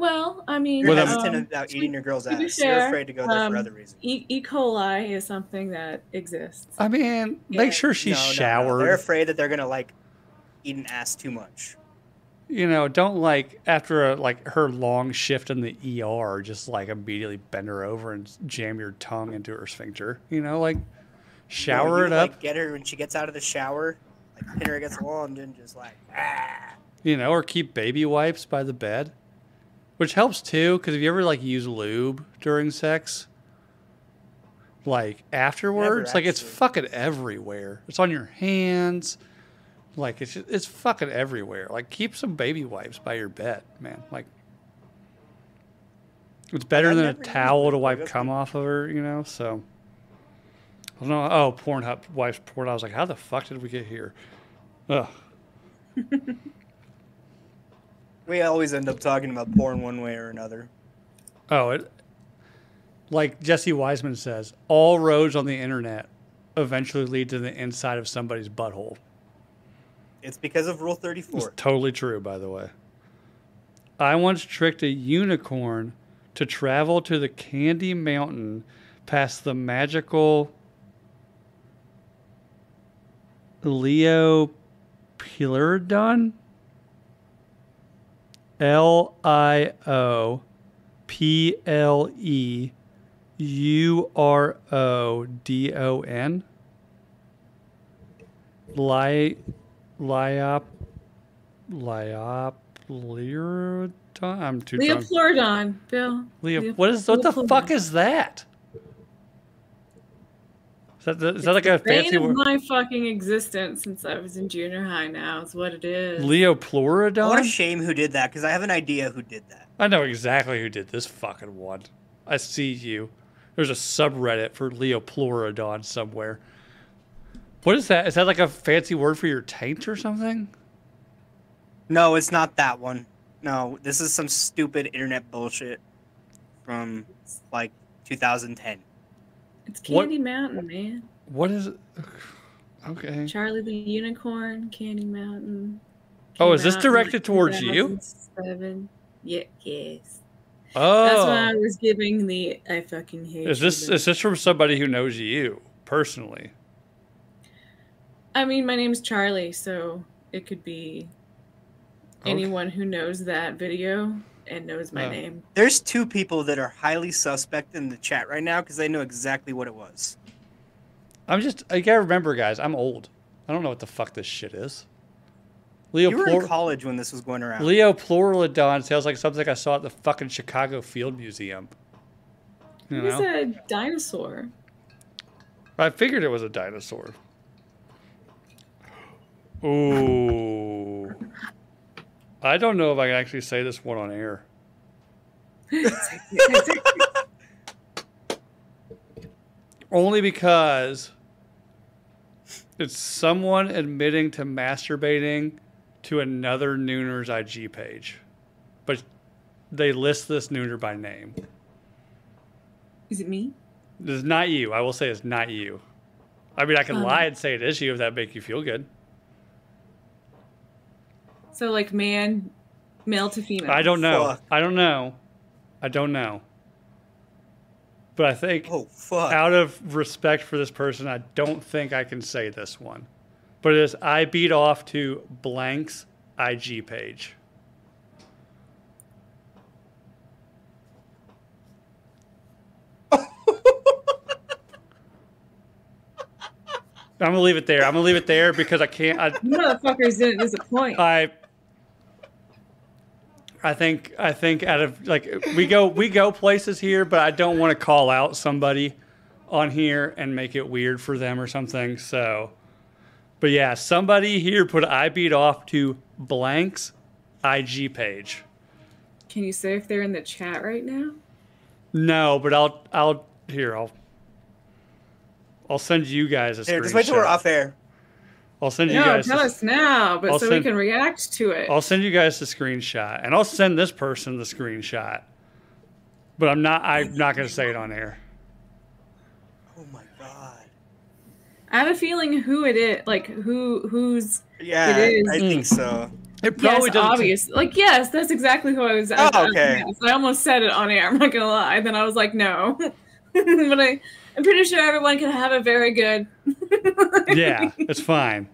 [SPEAKER 1] Well, I mean,
[SPEAKER 3] You're hesitant
[SPEAKER 1] um,
[SPEAKER 3] about eating your girl's
[SPEAKER 1] to be
[SPEAKER 3] ass. You're afraid to go there
[SPEAKER 1] um,
[SPEAKER 3] for other reasons.
[SPEAKER 1] E. e. coli is something that exists.
[SPEAKER 2] I mean,
[SPEAKER 1] Yeah.
[SPEAKER 2] make sure she's
[SPEAKER 3] No, no, no. They're afraid that they're gonna like eat an ass too much.
[SPEAKER 2] you know, don't like after a, like her long shift in the ER, just like immediately bend her over and jam your tongue into her sphincter. You know, like shower
[SPEAKER 3] you,
[SPEAKER 2] it up.
[SPEAKER 3] Like, get her when she gets out of the shower, like pin her against the wall, and then just like. Ah.
[SPEAKER 2] you know, or keep baby wipes by the bed, which helps too. Because if you ever like use lube during sex, like afterwards, like it's fucking everywhere. It's on your hands, like it's it's fucking everywhere. Like keep some baby wipes by your bed, man. Like it's better
[SPEAKER 3] I've
[SPEAKER 2] than a towel to wipe cum
[SPEAKER 3] good.
[SPEAKER 2] off of her, you know. So I don't know. Oh, Pornhub wipes porn. I was like, how the fuck did we get here? Ugh.
[SPEAKER 3] We always end up talking about porn one way or another.
[SPEAKER 2] Oh, it like Jesse Wiseman says, all roads on the internet eventually lead to the inside of somebody's butthole.
[SPEAKER 3] It's because of Rule 34.
[SPEAKER 2] It's
[SPEAKER 3] 34.
[SPEAKER 2] totally true, by the way. I once tricked a unicorn to travel to the Candy Mountain past the magical Leopilodon. L I O P L E U R O D O N. Li Liop Liopleurodon. I'm too drunk.
[SPEAKER 1] Leopleurodon, Bill.
[SPEAKER 2] Leo,
[SPEAKER 1] Leo-
[SPEAKER 2] what is what the fuck is that? Is that, the, is that like a
[SPEAKER 1] It's
[SPEAKER 2] fancy
[SPEAKER 1] bane of
[SPEAKER 2] word?
[SPEAKER 1] my fucking existence since I was in junior high. Now is what it is.
[SPEAKER 2] Leopleurodon?
[SPEAKER 3] What a shame who did that, because I have an idea who did that.
[SPEAKER 2] I know exactly who did this fucking one. I see you. There's a subreddit for Leopleurodon somewhere. What is that? Is that like a fancy word for your taint or something?
[SPEAKER 3] No, it's not that one. No, this is some stupid internet bullshit from like 2010.
[SPEAKER 1] It's
[SPEAKER 2] What-
[SPEAKER 1] Candy Mountain, man.
[SPEAKER 2] What is it? Okay.
[SPEAKER 1] Charlie the Unicorn, Candy Mountain.
[SPEAKER 2] Oh, is this directed towards you?
[SPEAKER 1] Seven. Yeah, yes.
[SPEAKER 2] Oh.
[SPEAKER 1] That's why I oh. was giving the I fucking hate.
[SPEAKER 2] Is this is this from somebody who knows you personally?
[SPEAKER 1] I mean, my name's Charlie, so it could be
[SPEAKER 2] Okay.
[SPEAKER 1] anyone who knows that video and knows my name.
[SPEAKER 3] There's two people that are highly suspect in the chat right now because they know exactly what it was.
[SPEAKER 2] I'm just I gotta remember, guys. I'm old. I don't know what the fuck this shit is. Leo
[SPEAKER 3] You were
[SPEAKER 2] Plur-
[SPEAKER 3] in college when this was going around.
[SPEAKER 2] Leo Pluralodon sounds like something I saw at the fucking Chicago Field Museum. You
[SPEAKER 1] He's
[SPEAKER 2] know,
[SPEAKER 1] a dinosaur.
[SPEAKER 2] I figured it was a dinosaur. Ooh. I don't know if I can actually say this one on air. Only because it's someone admitting to masturbating to another Nooner's IG page. But they list this Nooner by name.
[SPEAKER 1] Is it me?
[SPEAKER 2] This is not you. I will say it's not you. I mean, I can
[SPEAKER 1] Um.
[SPEAKER 2] lie and say it is you if that make you feel good.
[SPEAKER 1] So like man, male to female.
[SPEAKER 2] I don't know.
[SPEAKER 3] Fuck.
[SPEAKER 2] I don't know. I don't know. But I think
[SPEAKER 3] Oh fuck!
[SPEAKER 2] out of respect for this person, I don't think I can say this one. But it is I beat off to blank's IG page. I'm gonna leave it there. I'm gonna leave it there because I can't. I,
[SPEAKER 1] You motherfuckers didn't disappoint.
[SPEAKER 2] I I think I think out of like we go we go places here, but I don't want to call out somebody on here and make it weird for them or something. So, but yeah, somebody here put I beat off to blank's IG page.
[SPEAKER 1] Can you say if they're in the chat right now?
[SPEAKER 2] No, but I'll I'll here I'll I'll send you guys a
[SPEAKER 3] Here, just wait till we're off air.
[SPEAKER 2] I'll send you
[SPEAKER 1] No,
[SPEAKER 2] guys.
[SPEAKER 1] tell
[SPEAKER 2] a-
[SPEAKER 1] us now, but
[SPEAKER 2] I'll
[SPEAKER 1] so
[SPEAKER 2] send-
[SPEAKER 1] we can react to it.
[SPEAKER 2] I'll send you guys the screenshot, and I'll send this person the screenshot. But I'm not. I'm not going to say it on air.
[SPEAKER 3] Oh my god!
[SPEAKER 1] I have a feeling who it is, like who who's
[SPEAKER 3] Yeah,
[SPEAKER 1] It is.
[SPEAKER 3] I think hmm. so.
[SPEAKER 2] It
[SPEAKER 1] yes,
[SPEAKER 2] probably doesn't.
[SPEAKER 1] obvious. Like yes, that's exactly who I was. I,
[SPEAKER 3] Oh, okay.
[SPEAKER 1] yes, I almost said it on air. I'm not gonna lie. Then I was like, no, but I, I'm pretty sure everyone can have a very good.
[SPEAKER 2] yeah, it's fine.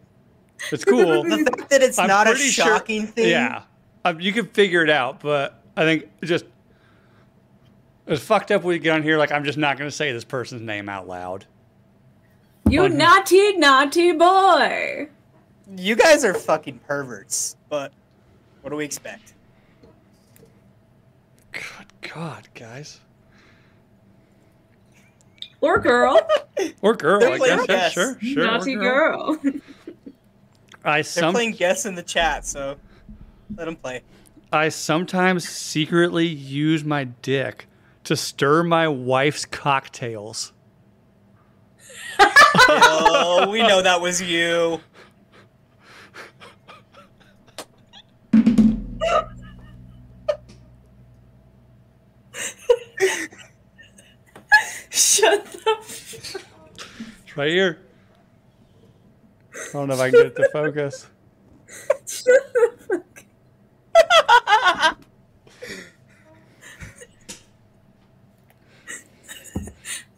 [SPEAKER 2] It's cool.
[SPEAKER 3] The fact that it's
[SPEAKER 2] I'm
[SPEAKER 3] not a
[SPEAKER 2] pretty sure-
[SPEAKER 3] shocking thing.
[SPEAKER 2] Yeah, um, you can figure it out. But I think just it's fucked up when you get on here. Like I'm just not going to say this person's name out loud.
[SPEAKER 1] You
[SPEAKER 2] On-
[SPEAKER 1] naughty, naughty boy.
[SPEAKER 3] You guys are fucking perverts, but what do we expect?
[SPEAKER 2] Good God, guys.
[SPEAKER 1] Or girl.
[SPEAKER 2] Or girl,
[SPEAKER 3] They're
[SPEAKER 2] I
[SPEAKER 3] playing
[SPEAKER 2] guess. Yeah,
[SPEAKER 3] guess.
[SPEAKER 2] sure, sure.
[SPEAKER 1] naughty girl.
[SPEAKER 2] I
[SPEAKER 3] They're playing guess in the chat, so let them play.
[SPEAKER 2] I sometimes secretly use my dick to stir my wife's cocktails.
[SPEAKER 3] oh, we know that was you.
[SPEAKER 2] Right here. I don't know if I can get it to focus.
[SPEAKER 1] shut the fuck.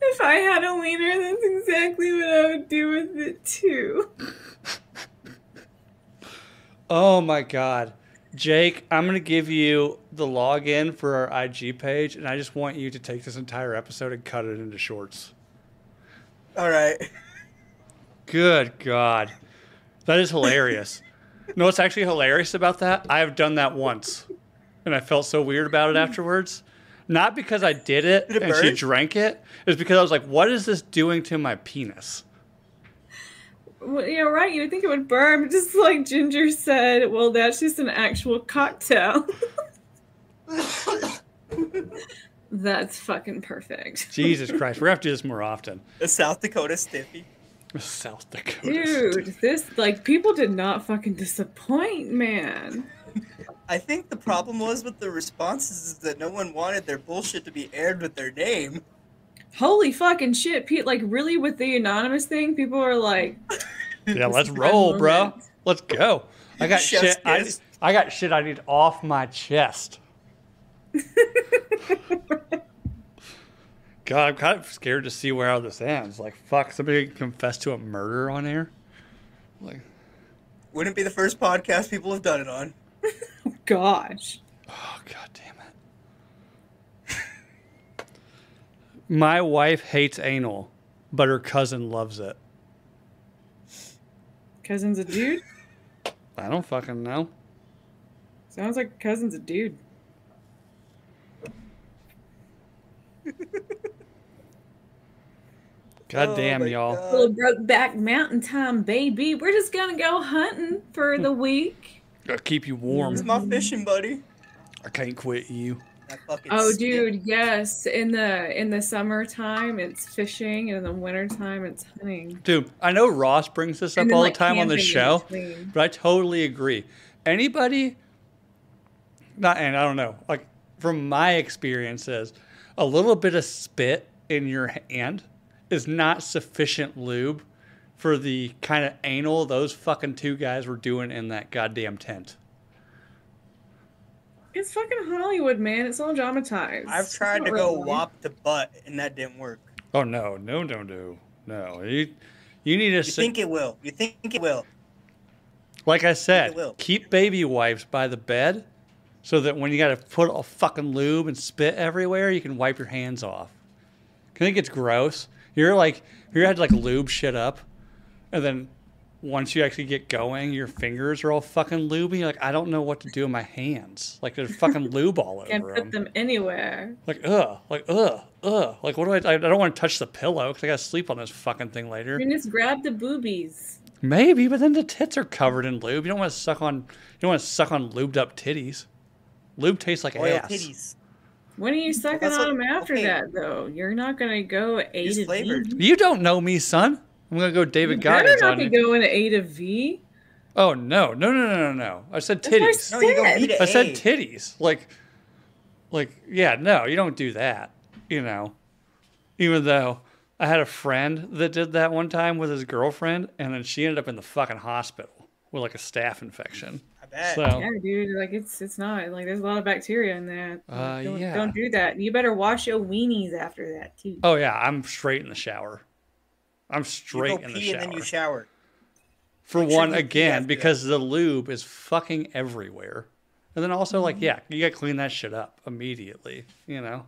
[SPEAKER 1] if I had a wiener, that's exactly what I would do with it too.
[SPEAKER 2] Oh my god. Jake, I'm going to give you the login for our IG page, and I just want you to take this entire episode and cut it into shorts.
[SPEAKER 3] All right.
[SPEAKER 2] Good God. That is hilarious. no, what's actually hilarious about that? I have done that once, and I felt so weird about it hmm. afterwards. Not because I did it,
[SPEAKER 3] Did it
[SPEAKER 2] and she drank it. It's because I was like, what is this doing to my penis?
[SPEAKER 1] Well, yeah, right. You would think it would burn, but just like Ginger said, well, that's just an actual cocktail. that's fucking perfect.
[SPEAKER 2] Jesus Christ. We're going to have to do this more often.
[SPEAKER 3] The South Dakota Stiffy.
[SPEAKER 2] South Dakota.
[SPEAKER 1] Dude, this like people did not fucking disappoint, man.
[SPEAKER 3] I think the problem was with the responses is that no one wanted their bullshit to be aired with their name.
[SPEAKER 1] Holy fucking shit, Pete! Like really, with the anonymous thing, people are like,
[SPEAKER 2] Yeah, let's roll, bro. Let's go. I got
[SPEAKER 3] Chef's
[SPEAKER 2] shit. I. I got shit I need off my chest. God, I'm kind of scared to see where all this ends. Like, fuck, somebody confess to a murder on air. Like,
[SPEAKER 3] Wouldn't be the first podcast people have done it on.
[SPEAKER 1] gosh.
[SPEAKER 2] oh god damn it. My wife hates anal, but her cousin loves it.
[SPEAKER 1] Cousin's a dude?
[SPEAKER 2] I don't fucking know.
[SPEAKER 1] Sounds like cousin's a dude.
[SPEAKER 2] God
[SPEAKER 3] Oh
[SPEAKER 2] damn,
[SPEAKER 3] my
[SPEAKER 2] y'all.
[SPEAKER 3] God.
[SPEAKER 1] Little Brokeback Mountain time, baby. We're just gonna go hunting for the week.
[SPEAKER 2] Gotta keep you warm.
[SPEAKER 3] It's my mm-hmm. fishing buddy.
[SPEAKER 2] I can't quit you.
[SPEAKER 1] Oh,
[SPEAKER 3] stick.
[SPEAKER 1] dude, yes. In the in the summertime, it's fishing, and in the wintertime, it's hunting.
[SPEAKER 2] Dude, I know Ross brings this up
[SPEAKER 1] then,
[SPEAKER 2] all
[SPEAKER 1] like,
[SPEAKER 2] the time on the show, but I totally agree. Anybody, not, and I don't know, like from my experiences, a little bit of spit in your hand is not sufficient lube for the kind of anal those fucking two guys were doing in that goddamn tent.
[SPEAKER 1] It's fucking Hollywood, man. It's all dramatized.
[SPEAKER 3] I've tried to
[SPEAKER 1] not
[SPEAKER 3] go
[SPEAKER 1] real life.
[SPEAKER 3] wop to butt, and that didn't work.
[SPEAKER 2] Oh no, no, no, no, no! You, you need to
[SPEAKER 3] You
[SPEAKER 2] sit,
[SPEAKER 3] think it will. You think it will.
[SPEAKER 2] Like I said,
[SPEAKER 3] it will.
[SPEAKER 2] keep baby wipes by the bed so that when you got to put a fucking lube and spit everywhere, you can wipe your hands off. I think it's gross. You're like, you had to like lube shit up, and then once you actually get going, your fingers are all fucking lubey. You're like, I don't know what to do with my hands. Like there's fucking lube all over.
[SPEAKER 1] Can't put
[SPEAKER 2] them.
[SPEAKER 1] them anywhere.
[SPEAKER 2] Like ugh, like ugh, ugh. Like what do I? I don't want to touch the pillow because I got to sleep on this fucking thing later.
[SPEAKER 1] You can just grab the boobies.
[SPEAKER 2] Maybe, but then the tits are covered in lube. You don't want to suck on. You don't want to suck on lubed up titties. Lube tastes like
[SPEAKER 3] Oil oh,
[SPEAKER 2] ass.
[SPEAKER 3] titties.
[SPEAKER 1] When are you sucking
[SPEAKER 3] that's
[SPEAKER 1] on them after
[SPEAKER 3] okay.
[SPEAKER 1] that, though? You're not gonna go A
[SPEAKER 3] Use
[SPEAKER 1] to
[SPEAKER 3] flavored.
[SPEAKER 1] V.
[SPEAKER 2] You don't know me, son. I'm gonna go
[SPEAKER 1] You
[SPEAKER 2] David
[SPEAKER 1] better
[SPEAKER 2] Goggins
[SPEAKER 1] not
[SPEAKER 2] on
[SPEAKER 1] be
[SPEAKER 2] you.
[SPEAKER 1] going to A to V.
[SPEAKER 2] Oh no, no, no, no, no, no! I said
[SPEAKER 1] That's what I
[SPEAKER 2] titties.
[SPEAKER 3] No, you go
[SPEAKER 1] Said.
[SPEAKER 3] B to
[SPEAKER 2] I said titties. Like, like yeah, no, you don't do that. You know, even though I had a friend that did that one time with his girlfriend, and then she ended up in the fucking hospital with like a staph infection.
[SPEAKER 3] I bet.
[SPEAKER 2] So
[SPEAKER 1] Yeah, dude. Like it's it's not like there's a lot of bacteria in that.
[SPEAKER 2] Uh,
[SPEAKER 1] don't,
[SPEAKER 2] yeah.
[SPEAKER 1] don't do that. You better wash your weenies after that too.
[SPEAKER 2] Oh yeah, I'm straight in the shower. I'm
[SPEAKER 3] you
[SPEAKER 2] straight
[SPEAKER 3] go
[SPEAKER 2] in the shower.
[SPEAKER 3] and then you shower.
[SPEAKER 2] For
[SPEAKER 3] Make sure
[SPEAKER 2] one, again,
[SPEAKER 3] after that.
[SPEAKER 2] because the lube is fucking everywhere. And then also,
[SPEAKER 3] Mm-hmm.
[SPEAKER 2] like, yeah, you gotta clean that shit up immediately. You know?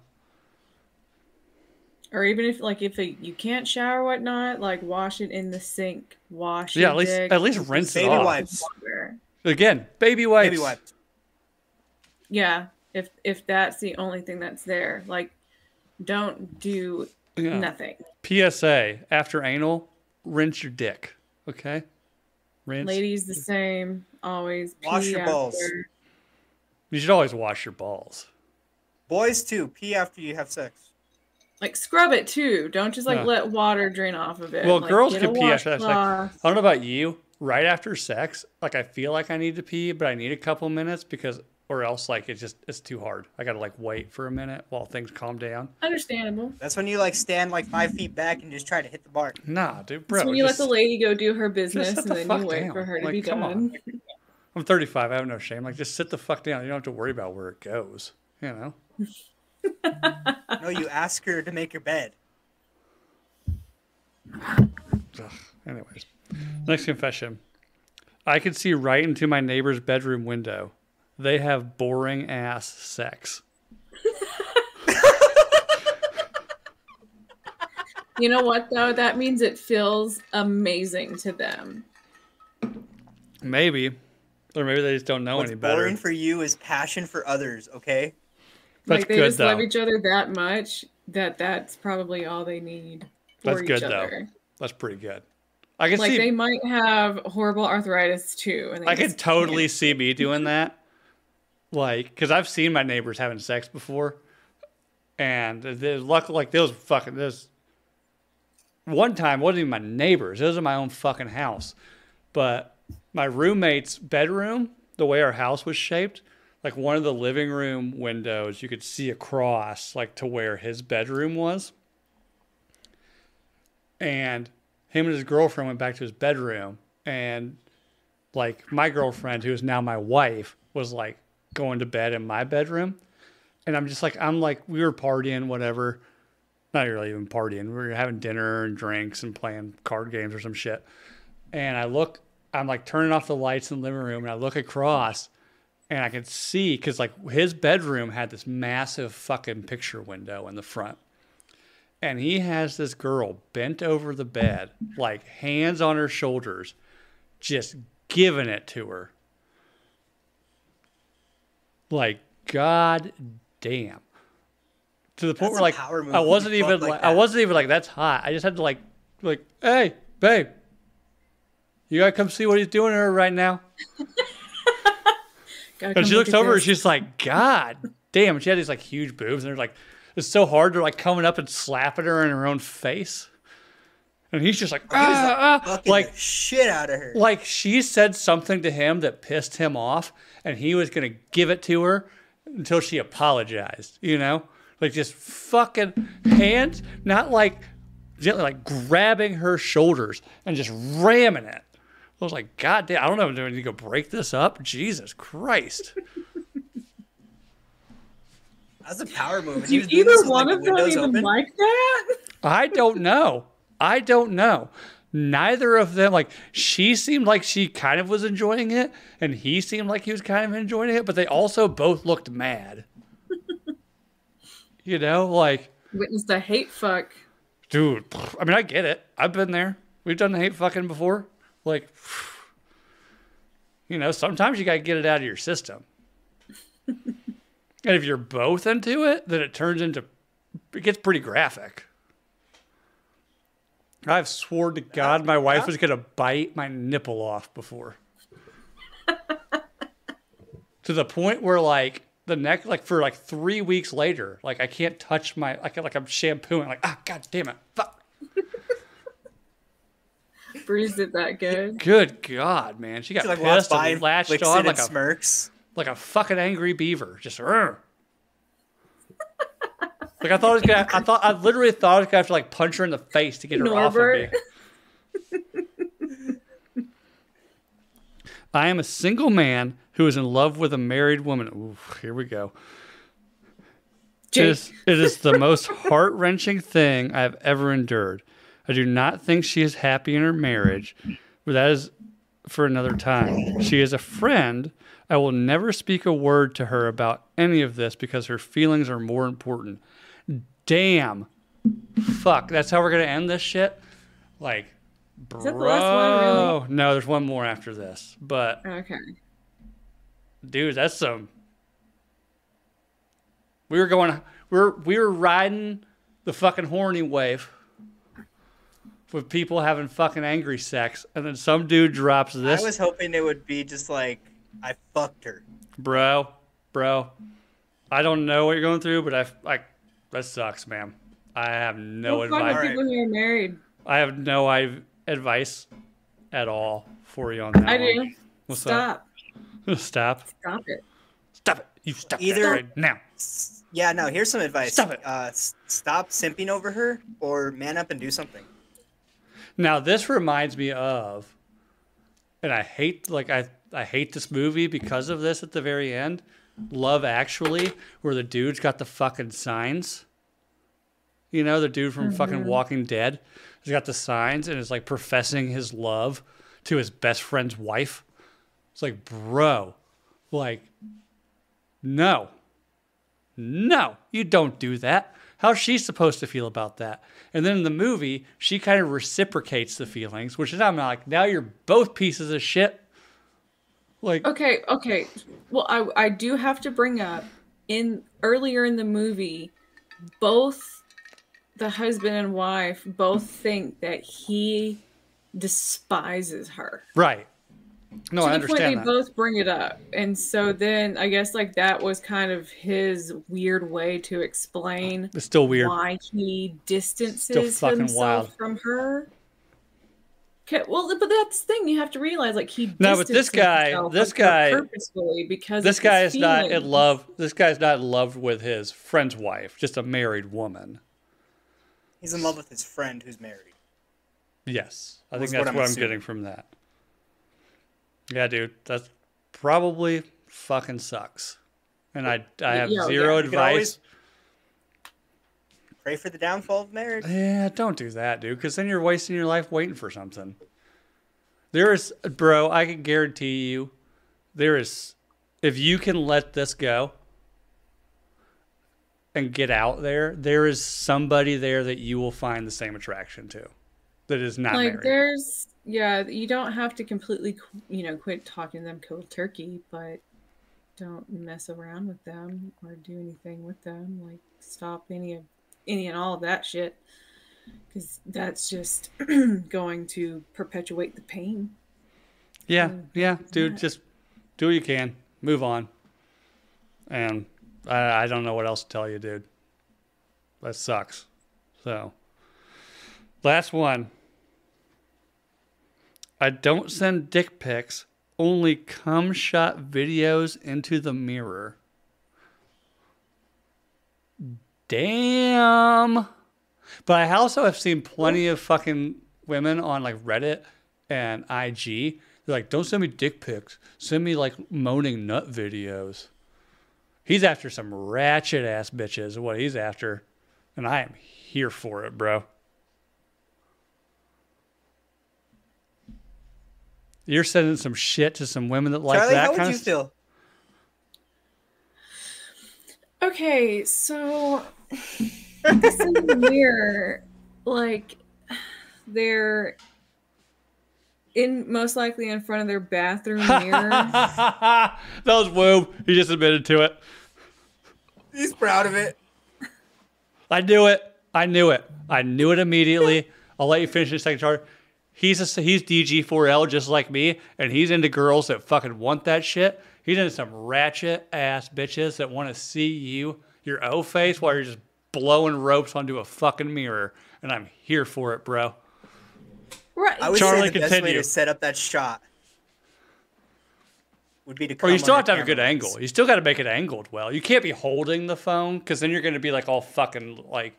[SPEAKER 1] Or even if like if it, you can't shower whatnot, like wash it in the sink. Wash.
[SPEAKER 2] It.
[SPEAKER 1] Yeah,
[SPEAKER 2] at least
[SPEAKER 1] dick
[SPEAKER 2] at least
[SPEAKER 1] with
[SPEAKER 2] rinse it
[SPEAKER 3] Baby
[SPEAKER 2] off.
[SPEAKER 3] wipes.
[SPEAKER 1] water.
[SPEAKER 2] Again, baby wipes.
[SPEAKER 3] Baby wipes.
[SPEAKER 1] Yeah, if if that's the only thing that's there, like don't do
[SPEAKER 2] Yeah.
[SPEAKER 1] nothing.
[SPEAKER 2] PSA: After anal, rinse your dick. Okay. Rinse.
[SPEAKER 1] Ladies, the same. Always
[SPEAKER 3] Wash
[SPEAKER 1] pee
[SPEAKER 3] your balls.
[SPEAKER 2] You should always wash your balls.
[SPEAKER 3] Boys too. Pee after you have sex.
[SPEAKER 1] Like scrub it too. Don't just like
[SPEAKER 2] Yeah.
[SPEAKER 1] let water drain off of it.
[SPEAKER 2] Well,
[SPEAKER 1] Like,
[SPEAKER 2] girls can pee after sex.
[SPEAKER 1] washcloth.
[SPEAKER 2] I don't know about you. Right after sex, like I feel like I need to pee, but I need a couple minutes because, or else like it's just it's too hard. I gotta like wait for a minute while things calm down.
[SPEAKER 1] Understandable.
[SPEAKER 3] That's when you like stand like five feet back and just try to hit the mark.
[SPEAKER 2] Nah, dude,
[SPEAKER 1] It's
[SPEAKER 2] bro.
[SPEAKER 1] when you let the lady go do her business
[SPEAKER 2] sit
[SPEAKER 1] and
[SPEAKER 2] the
[SPEAKER 1] then you wait
[SPEAKER 2] down.
[SPEAKER 1] for her to
[SPEAKER 2] Like,
[SPEAKER 1] be
[SPEAKER 2] come on.
[SPEAKER 1] done.
[SPEAKER 2] I'm 35. I have no shame. Like, just sit the fuck down. You don't have to worry about where it goes. You know.
[SPEAKER 3] No, you ask her to make your bed.
[SPEAKER 2] Ugh. Anyways, next confession. I could see right into my neighbor's bedroom window. They have boring ass sex.
[SPEAKER 1] You know what though? That means it feels amazing to them.
[SPEAKER 2] Maybe, or maybe they just don't know
[SPEAKER 3] What's
[SPEAKER 2] any better.
[SPEAKER 3] boring for you is passion for others. Okay.
[SPEAKER 2] That's
[SPEAKER 1] like they
[SPEAKER 2] good
[SPEAKER 1] just love each other that much that that's probably all they need for
[SPEAKER 2] That's
[SPEAKER 1] each
[SPEAKER 2] good, though. That's pretty good. I can
[SPEAKER 1] Like
[SPEAKER 2] see.
[SPEAKER 1] they might have horrible arthritis too. And
[SPEAKER 2] I could totally see me doing that. Like, because I've seen my neighbors having sex before, and there's luck like those fucking those one time wasn't even my neighbors. It was in my own fucking house. But my roommate's bedroom, the way our house was shaped, like one of the living room windows, you could see across like to where his bedroom was. And him and his girlfriend went back to his bedroom and like my girlfriend who is now my wife was like going to bed in my bedroom. And i'm just like i'm like we were partying whatever. Not really even partying. We were having dinner and drinks and playing card games or some shit. And i look i'm like turning off the lights in the living room and i look across and i could see because like his bedroom had this massive fucking picture window in the front and he has this girl bent over the bed, like hands on her shoulders, just giving it to her. Like, god damn. To the point
[SPEAKER 3] That's
[SPEAKER 2] where like I wasn't even
[SPEAKER 3] like
[SPEAKER 2] like, I wasn't even like that's hot. I just had to like like, hey, babe. You gotta come see what he's doing to her right now.
[SPEAKER 1] Gotta
[SPEAKER 2] And she looks
[SPEAKER 1] at
[SPEAKER 2] over and she's like, God damn. And she had these like huge boobs. And they're like, it's so hard to like coming up and slapping her in her own face. And he's just like,
[SPEAKER 3] He was,
[SPEAKER 2] ah, ah.
[SPEAKER 3] Fucking
[SPEAKER 2] like,
[SPEAKER 3] shit out of her.
[SPEAKER 2] like she said something to him that pissed him off. And he was going to give it to her until she apologized, you know? Like just fucking hands, not like gently, like grabbing her shoulders and just ramming it. I was like, God damn, I don't know. Do I need to go break this up? Jesus Christ.
[SPEAKER 3] That's a power move. and
[SPEAKER 1] Do
[SPEAKER 3] was
[SPEAKER 1] either
[SPEAKER 3] this with,
[SPEAKER 1] one
[SPEAKER 3] like,
[SPEAKER 1] of them even
[SPEAKER 3] open.
[SPEAKER 1] like that?
[SPEAKER 2] I don't know. I don't know. Neither of them, like, she seemed like she kind of was enjoying it, and he seemed like he was kind of enjoying it, but they also both looked mad. you know, like,
[SPEAKER 1] Witnessed the hate fuck.
[SPEAKER 2] dude, I mean, I get it. I've been there. We've done the hate fucking before. Like, you know, sometimes you got to get it out of your system. and if you're both into it, then it turns into, it gets pretty graphic. I've sworn to God my wife was going to bite my nipple off before. to the point where, like, the neck, like, for like three weeks later, like, I can't touch my, like, like I'm shampooing, like, ah, God damn it. Fuck.
[SPEAKER 1] Bruised it that good.
[SPEAKER 2] Good God, man. She got
[SPEAKER 3] She like
[SPEAKER 2] pissed
[SPEAKER 3] by
[SPEAKER 2] and
[SPEAKER 3] and
[SPEAKER 2] latched
[SPEAKER 3] flicks
[SPEAKER 2] on
[SPEAKER 3] it
[SPEAKER 2] like a,
[SPEAKER 3] smirks.
[SPEAKER 2] like a fucking angry beaver. Just, "Rrr." like I thought I was gonna, I thought, I literally thought I was gonna have to like punch her in the face to get her
[SPEAKER 1] Norbert.
[SPEAKER 2] off of me. I am a single man who is in love with a married woman. Ooh, here we go. It
[SPEAKER 1] Jake.
[SPEAKER 2] is, it is the most heart wrenching thing I have ever endured. I do not think she is happy in her marriage, but that is for another time. She is a friend. I will never speak a word to her about any of this because her feelings are more important. Damn. Fuck. That's how we're going to end this shit? Like, bro.
[SPEAKER 1] that the last one, really?
[SPEAKER 2] No, there's one more after this. But
[SPEAKER 1] Okay.
[SPEAKER 2] dude, that's some. We were going, we were we were riding the fucking horny wave with people having fucking angry sex, and then some dude drops this,
[SPEAKER 3] I was hoping it would be just like I fucked her.
[SPEAKER 2] bro, bro. I don't know what you're going through, but I like that sucks, man. I have no
[SPEAKER 1] Well, fuck
[SPEAKER 2] advice.
[SPEAKER 1] with
[SPEAKER 3] Alright.
[SPEAKER 1] you when you're married.
[SPEAKER 2] I have no I, advice at all for you on that.
[SPEAKER 1] I
[SPEAKER 2] one.
[SPEAKER 1] do.
[SPEAKER 2] What's
[SPEAKER 1] Stop.
[SPEAKER 2] up? Stop.
[SPEAKER 1] Stop it.
[SPEAKER 2] Stop it. You stop
[SPEAKER 3] Either-
[SPEAKER 2] that right now.
[SPEAKER 3] Yeah, no. Here's some advice.
[SPEAKER 2] Stop it.
[SPEAKER 3] Uh, stop simping over her, or man up and do something.
[SPEAKER 2] Now this reminds me of, and I hate like I I hate this movie because of this at the very end. Love Actually, where the dude's got the fucking signs. You know, the dude from fucking mm-hmm. Walking Dead He's got the signs and is like professing his love to his best friend's wife. It's like, bro, like, no, no, you don't do that. How's she supposed to feel about that? And then in the movie, she kind of reciprocates the feelings, which is I'm like, now you're both pieces of shit. Like,
[SPEAKER 1] Okay, okay. Well, I I do have to bring up in earlier in the movie, both the husband and wife both think that he despises her.
[SPEAKER 2] right. No,
[SPEAKER 1] to
[SPEAKER 2] I
[SPEAKER 1] the point
[SPEAKER 2] understand
[SPEAKER 1] they
[SPEAKER 2] that.
[SPEAKER 1] both bring it up, and so then I guess like that was kind of his weird way to explain
[SPEAKER 2] It's still weird.
[SPEAKER 1] why he distances himself
[SPEAKER 2] wild.
[SPEAKER 1] from her. Okay, well, but that's the thing you have to realize. Like he
[SPEAKER 2] No, but this guy- this guy-
[SPEAKER 1] purposefully because
[SPEAKER 2] This guy
[SPEAKER 1] his
[SPEAKER 2] is not in love. This guy's not in love with his friend's wife, just a married woman.
[SPEAKER 3] He's in love with his friend who's married.
[SPEAKER 2] Yes, I think that's
[SPEAKER 3] what
[SPEAKER 2] what
[SPEAKER 3] I'm
[SPEAKER 2] I'm, getting from that. Yeah, dude, that's probably fucking sucks. And I, I have
[SPEAKER 1] Yeah,
[SPEAKER 2] zero
[SPEAKER 1] yeah.
[SPEAKER 2] Advice.
[SPEAKER 3] pray for the downfall of marriage.
[SPEAKER 2] Yeah, don't do that, dude, because then you're wasting your life waiting for something. There is, bro, I can guarantee you, there is, if you can let this go and get out there, there is somebody there that you will find the same attraction to that is not
[SPEAKER 1] like
[SPEAKER 2] married.
[SPEAKER 1] there's yeah you don't have to completely you know quit talking to them cold turkey but don't mess around with them or do anything with them like stop any of any and all of that shit because that's just going to perpetuate the pain
[SPEAKER 2] Yeah,
[SPEAKER 1] Mm,
[SPEAKER 2] yeah, dude, just do what you can, move on. And I, I don't know what else to tell you, dude. That sucks. So, last one. I don't send dick pics, only cum shot videos into the mirror. Damn. But I also have seen plenty of fucking women on like Reddit and IG. They're like, don't send me dick pics. Send me like moaning nut videos. He's after some ratchet ass bitches, what he's after. And I am here for it, bro. You're sending some shit to some women that like
[SPEAKER 3] Charlie,
[SPEAKER 2] that
[SPEAKER 3] how would
[SPEAKER 2] kind
[SPEAKER 3] you
[SPEAKER 2] of
[SPEAKER 3] feel?
[SPEAKER 1] okay so this in the mirror like they're in most likely in front of their bathroom mirror
[SPEAKER 2] that was woo. He just admitted to it.
[SPEAKER 3] He's proud of it.
[SPEAKER 2] I knew it. I knew it. I knew it immediately. I'll let you finish this second chart. He's a, he's DG4L just like me, and he's into girls that fucking want that shit. He's into some ratchet ass bitches that want to see you, your O face, while you're just blowing ropes onto a fucking mirror. And I'm here for it, bro.
[SPEAKER 1] right
[SPEAKER 3] I would
[SPEAKER 2] Charlie,
[SPEAKER 3] say the best way
[SPEAKER 2] continue.
[SPEAKER 3] to set up that shot would be to.
[SPEAKER 2] Come Or
[SPEAKER 3] come
[SPEAKER 2] you still have to have a good
[SPEAKER 3] camera
[SPEAKER 2] angle. You still got to make it angled well. You can't be holding the phone because then you're going to be like all fucking like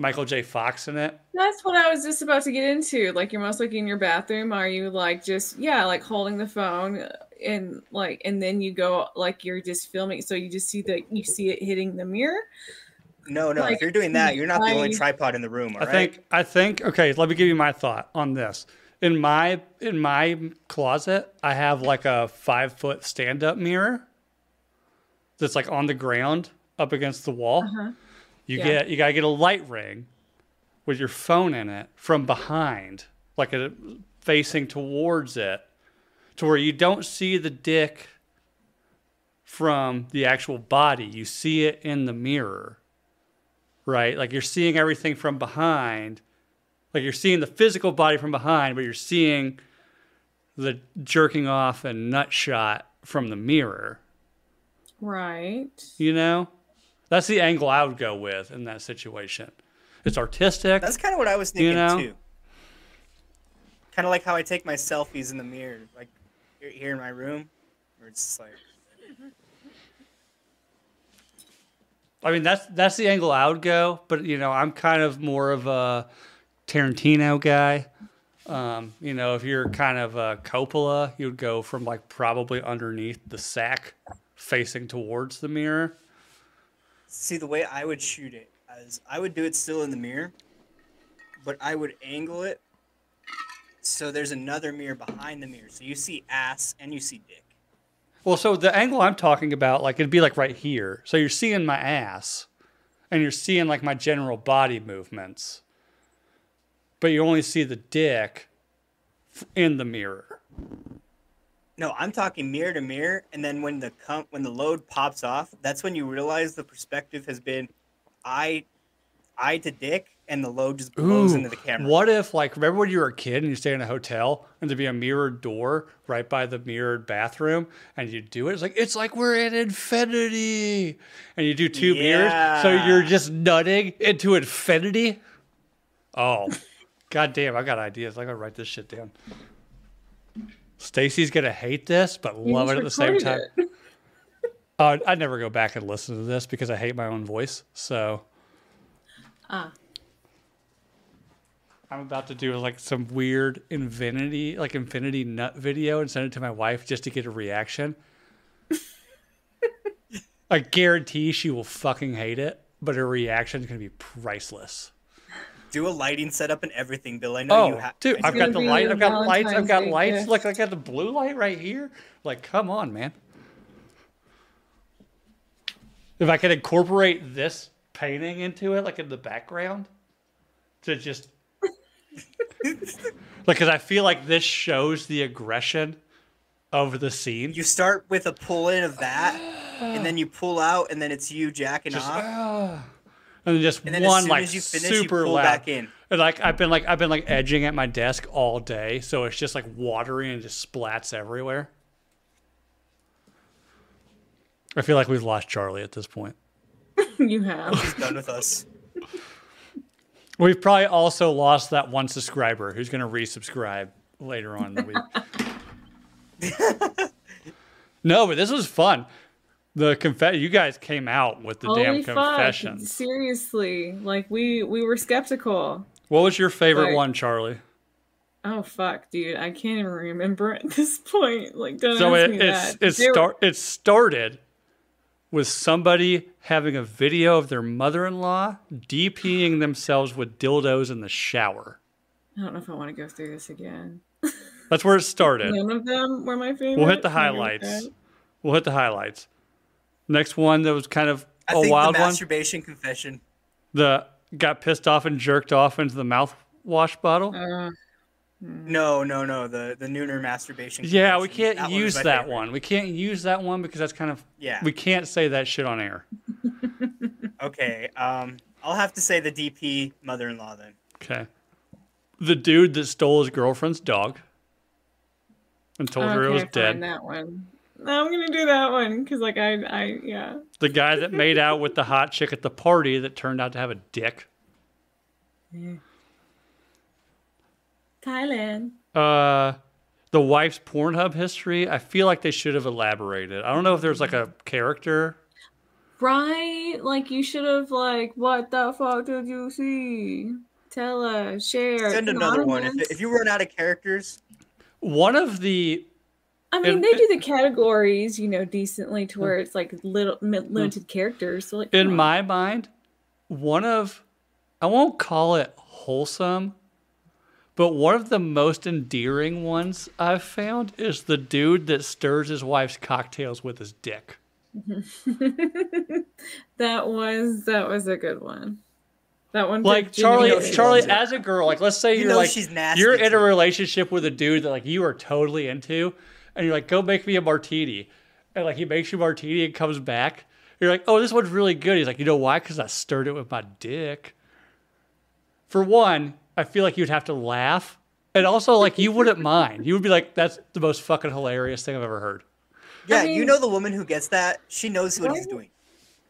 [SPEAKER 2] Michael J. Fox in it.
[SPEAKER 1] That's what I was just about to get into. Like, you're most likely in your bathroom. Are you like just yeah, like holding the phone and like, and then you go like you're just filming, so you just see that you see it hitting the mirror.
[SPEAKER 3] No, no.
[SPEAKER 1] Like,
[SPEAKER 3] if you're doing that, you're not the only tripod in the room. All
[SPEAKER 2] I
[SPEAKER 3] right.
[SPEAKER 2] think I think okay, let me give you my thought on this. In my in my closet, I have like a five foot stand up mirror that's like on the ground up against the wall.
[SPEAKER 1] Uh-huh.
[SPEAKER 2] You
[SPEAKER 1] Yeah.
[SPEAKER 2] get you gotta get a light ring with your phone in it from behind, like a facing towards it, to where you don't see the dick from the actual body. You see it in the mirror. Right? Like you're seeing everything from behind. Like you're seeing the physical body from behind, but you're seeing the jerking off and nut shot from the mirror.
[SPEAKER 1] Right.
[SPEAKER 2] You know? That's the angle I would go with in that situation. It's artistic.
[SPEAKER 3] That's kind of what I was thinking
[SPEAKER 2] know?
[SPEAKER 3] too. Kind of like how I take my selfies in the mirror, like here- in my room, where it's just like
[SPEAKER 2] I mean, that's that's the angle I would go. But you know, I'm kind of more of a Tarantino guy. Um, you know, if you're kind of a Coppola, you would go from like probably underneath the sack, facing towards the mirror.
[SPEAKER 3] See, the way I would shoot it is I would do it still in the mirror, but I would angle it so there's another mirror behind the mirror. So you see ass and you see dick.
[SPEAKER 2] Well, so the angle I'm talking about, like it'd be like right here. So you're seeing my ass, and you're seeing like my general body movements, but you only see the dick in the mirror.
[SPEAKER 3] No, I'm talking mirror to mirror, and then when the com- when the load pops off, that's when you realize the perspective has been, I, eye to dick, and the load just blows
[SPEAKER 2] Ooh,
[SPEAKER 3] into the camera.
[SPEAKER 2] What if, like, remember when you were a kid and you stay in a hotel and there'd be a mirrored door right by the mirrored bathroom and you do it? It's like, it's like we're in infinity. And you do two mirrors. So you're just nutting into infinity. Oh, god damn. I got ideas. I got to write this shit down. Stacy's going to hate this, but
[SPEAKER 1] You
[SPEAKER 2] love it at the same time. Uh, I'd never go back and listen to this because I hate my own voice. So
[SPEAKER 1] Ah,
[SPEAKER 2] I'm about to do like some weird infinity, like infinity nut video and send it to my wife just to get a reaction. I guarantee she will fucking hate it, but her reaction is gonna be priceless.
[SPEAKER 3] Do a lighting setup and everything, Bill. I know you
[SPEAKER 2] Oh,
[SPEAKER 3] have.
[SPEAKER 2] dude, I've got the light. I've got lights. I've got lights. Look, I got the blue light right here. Like, come on, man. If I could incorporate this painting into it, like in the background, to just like, because I feel like this shows the aggression of the scene.
[SPEAKER 3] You start with a pull in of that, and then you pull out, and then it's you jacking
[SPEAKER 2] Just,
[SPEAKER 3] off,
[SPEAKER 2] ah. And then just
[SPEAKER 3] and then
[SPEAKER 2] one
[SPEAKER 3] as
[SPEAKER 2] like
[SPEAKER 3] as you finish, you
[SPEAKER 2] super
[SPEAKER 3] pull
[SPEAKER 2] loud.
[SPEAKER 3] back in.
[SPEAKER 2] And like I've been like I've been like edging at my desk all day, so it's just like watery and just splats everywhere. I feel like we've lost Charlie at this point.
[SPEAKER 1] you have.
[SPEAKER 3] He's done with us.
[SPEAKER 2] We've probably also lost that one subscriber who's going to resubscribe later on in the week. no, but this was fun. The confess you guys came out with the
[SPEAKER 1] Holy
[SPEAKER 2] damn
[SPEAKER 1] fuck! Seriously, like we we were skeptical.
[SPEAKER 2] What was your favorite
[SPEAKER 1] Like-
[SPEAKER 2] one, Charlie?
[SPEAKER 1] Oh fuck, dude! I can't even remember at this point. Like, don't
[SPEAKER 2] So
[SPEAKER 1] ask
[SPEAKER 2] it
[SPEAKER 1] me
[SPEAKER 2] it's,
[SPEAKER 1] that.
[SPEAKER 2] it
[SPEAKER 1] There-
[SPEAKER 2] start it started with somebody having a video of their mother-in-law DPing themselves with dildos in the shower.
[SPEAKER 1] I don't know if I want to go through this again.
[SPEAKER 2] That's where it started.
[SPEAKER 1] None of them were my favorite.
[SPEAKER 2] We'll hit the
[SPEAKER 1] I'm gonna go with
[SPEAKER 2] highlights. We'll hit the highlights. Next one that was kind of
[SPEAKER 3] I
[SPEAKER 2] a
[SPEAKER 3] think
[SPEAKER 2] wild
[SPEAKER 3] the
[SPEAKER 2] one.
[SPEAKER 3] masturbation confession.
[SPEAKER 2] The got pissed off and jerked off into the mouthwash bottle.
[SPEAKER 1] Uh,
[SPEAKER 3] No, no, no. The the Nooner masturbation.
[SPEAKER 2] yeah, we can't
[SPEAKER 3] That
[SPEAKER 2] use
[SPEAKER 3] my
[SPEAKER 2] that
[SPEAKER 3] favorite.
[SPEAKER 2] one. We can't use that one because that's kind of
[SPEAKER 3] Yeah.
[SPEAKER 2] we can't say that shit on air.
[SPEAKER 3] Okay. Um, I'll have to say the DP mother-in-law then.
[SPEAKER 2] Okay. The dude that stole his girlfriend's dog and told her it was
[SPEAKER 1] fine,
[SPEAKER 2] dead.
[SPEAKER 1] That one. No, I'm gonna do that one because, like, I, I, yeah.
[SPEAKER 2] The guy that made out with the hot chick at the party that turned out to have a dick.
[SPEAKER 1] Thailand.
[SPEAKER 2] Uh, the wife's Pornhub history. I feel like they should have elaborated. I don't know if there's like a character.
[SPEAKER 1] Right? Like, you should have, like, what the fuck did you see? Tell us, share.
[SPEAKER 3] Send
[SPEAKER 1] Come
[SPEAKER 3] another one. If, if you run out of characters,
[SPEAKER 2] One of the
[SPEAKER 1] I mean,
[SPEAKER 2] in-
[SPEAKER 1] they do the categories, you know, decently to where it's like little limited characters. So, like,
[SPEAKER 2] in
[SPEAKER 1] on.
[SPEAKER 2] my mind, one of I won't call it wholesome, but one of the most endearing ones I've found is the dude that stirs his wife's cocktails with his dick.
[SPEAKER 1] that was that was a good one. That one,
[SPEAKER 2] Like Charlie, Charlie, as a girl, like let's say
[SPEAKER 3] You
[SPEAKER 2] you're like
[SPEAKER 3] she's nasty,
[SPEAKER 2] you're in a relationship with a dude that like you are totally into, and you're like, go make me a martini, and like he makes you a martini and comes back. You're like, oh, this one's really good. He's like, you know why? Because I stirred it with my dick. For one, I feel like you'd have to laugh, and also like you wouldn't mind. You would be like, that's the most fucking hilarious thing I've ever heard.
[SPEAKER 3] yeah,
[SPEAKER 1] mean-
[SPEAKER 3] you know the woman who gets that. She knows what he's doing.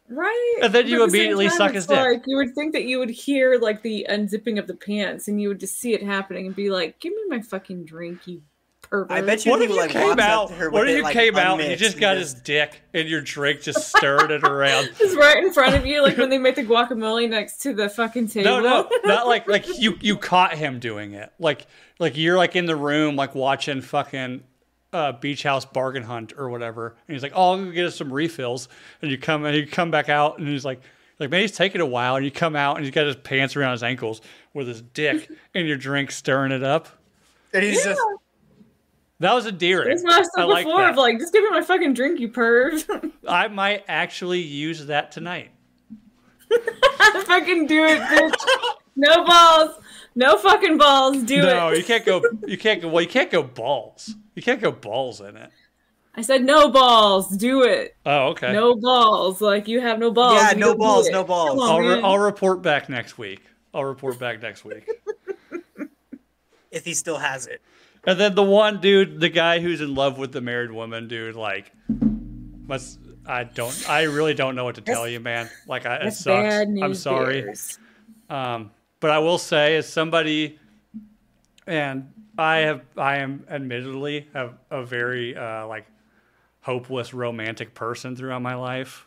[SPEAKER 1] right?
[SPEAKER 2] And then you
[SPEAKER 1] But the
[SPEAKER 2] immediately
[SPEAKER 1] time,
[SPEAKER 2] suck
[SPEAKER 1] it's
[SPEAKER 2] his dick.
[SPEAKER 1] Like you would think that you would hear like the unzipping of the pants, and you would just see it happening and be like, "Give me my fucking drink, you pervert."
[SPEAKER 3] I bet you
[SPEAKER 2] What
[SPEAKER 3] he
[SPEAKER 2] if you
[SPEAKER 3] like
[SPEAKER 2] came out? What
[SPEAKER 3] with
[SPEAKER 2] if you
[SPEAKER 3] like,
[SPEAKER 2] came out and you just got his dick and your drink, just stirring it around?
[SPEAKER 1] Just right in front of you, like when they make the guacamole next to the fucking table.
[SPEAKER 2] No, no, not like like you you caught him doing it. Like like you're like in the room like watching fucking uh, Beach House Bargain Hunt or whatever, and he's like, "Oh, I'm gonna get us some refills," and you come and you come back out, and he's like. Like maybe he's taking a while, and you come out, and he's got his pants around his ankles with his dick and your drink, stirring it up.
[SPEAKER 3] And he's just
[SPEAKER 2] That was a
[SPEAKER 1] That's what I said
[SPEAKER 2] I like
[SPEAKER 1] before.
[SPEAKER 2] that.
[SPEAKER 1] Of like, just give me my fucking drink, you perv.
[SPEAKER 2] I might actually use that tonight.
[SPEAKER 1] fucking do it, bitch. No balls. No fucking balls. Do
[SPEAKER 2] no,
[SPEAKER 1] it.
[SPEAKER 2] No, you can't go. You can't go. Well, you can't go balls. You can't go balls in it.
[SPEAKER 1] I said no balls. Do it.
[SPEAKER 2] Oh, okay.
[SPEAKER 1] No balls. Like you have no balls.
[SPEAKER 3] Yeah, no
[SPEAKER 1] don't do
[SPEAKER 3] balls, no balls.
[SPEAKER 2] I'll, re- I'll report back next week. I'll report back next week.
[SPEAKER 3] If he still has it.
[SPEAKER 2] And then the one dude, the guy who's in love with the married woman, dude, like, must I don't, I really don't know what to tell
[SPEAKER 3] That's-
[SPEAKER 2] you, man. Like, I, it sucks. I'm sorry.
[SPEAKER 1] bears.
[SPEAKER 2] Um, but I will say, as somebody, and I have, I am admittedly a, a very uh, like hopeless romantic person throughout my life.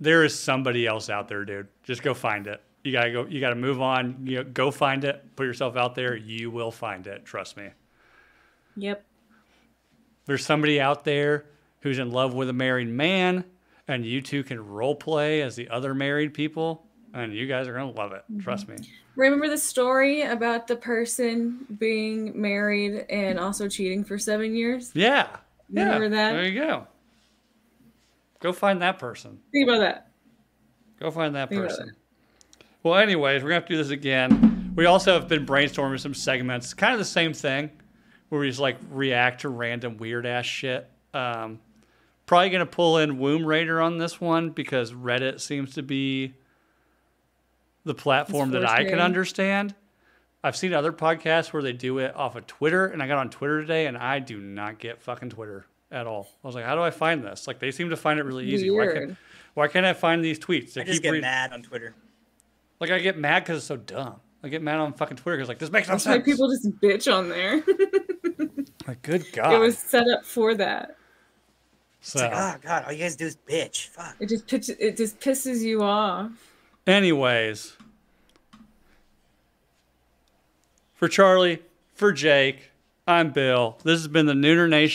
[SPEAKER 2] There is somebody else out there, dude. Just go find it. You gotta go. You gotta move on. You know, go find it. Put yourself out there. You will find it. Trust me.
[SPEAKER 1] Yep.
[SPEAKER 2] There's somebody out there who's in love with a married man, and you two can role play as the other married people, and you guys are gonna love it. Mm-hmm. Trust me.
[SPEAKER 1] Remember the story about the person being married and also cheating for seven years?
[SPEAKER 2] Yeah. yeah.
[SPEAKER 1] Remember that?
[SPEAKER 2] There you go. Go find that person.
[SPEAKER 1] Think about that.
[SPEAKER 2] Go find that
[SPEAKER 1] Think
[SPEAKER 2] person. Well, anyways, we're gonna have to do this again. We also have been brainstorming some segments, kind of the same thing, where we just like react to random weird ass shit. Um, probably gonna pull in Womb Raider on this one because Reddit seems to be the platform that I can understand. I've seen other podcasts where they do it off of Twitter, and I got on Twitter today, and I do not get fucking Twitter at all. I was like, how do I find this? Like, they seem to find it really easy. Why can't, why can't I find these tweets? They
[SPEAKER 3] I just
[SPEAKER 2] keep
[SPEAKER 3] get
[SPEAKER 2] reading-
[SPEAKER 3] mad on Twitter.
[SPEAKER 2] like I get mad because it's so dumb. I get mad on fucking Twitter because like this makes no
[SPEAKER 1] That's why people just bitch on there.
[SPEAKER 2] like good God.
[SPEAKER 1] it was set up for that.
[SPEAKER 2] so,
[SPEAKER 3] It's like, oh god, all you guys do is bitch. Fuck.
[SPEAKER 1] It just pitch, it just pisses you off.
[SPEAKER 2] anyways, for Charlie, for Jake, I'm Bill. This has been the Nooner Nation.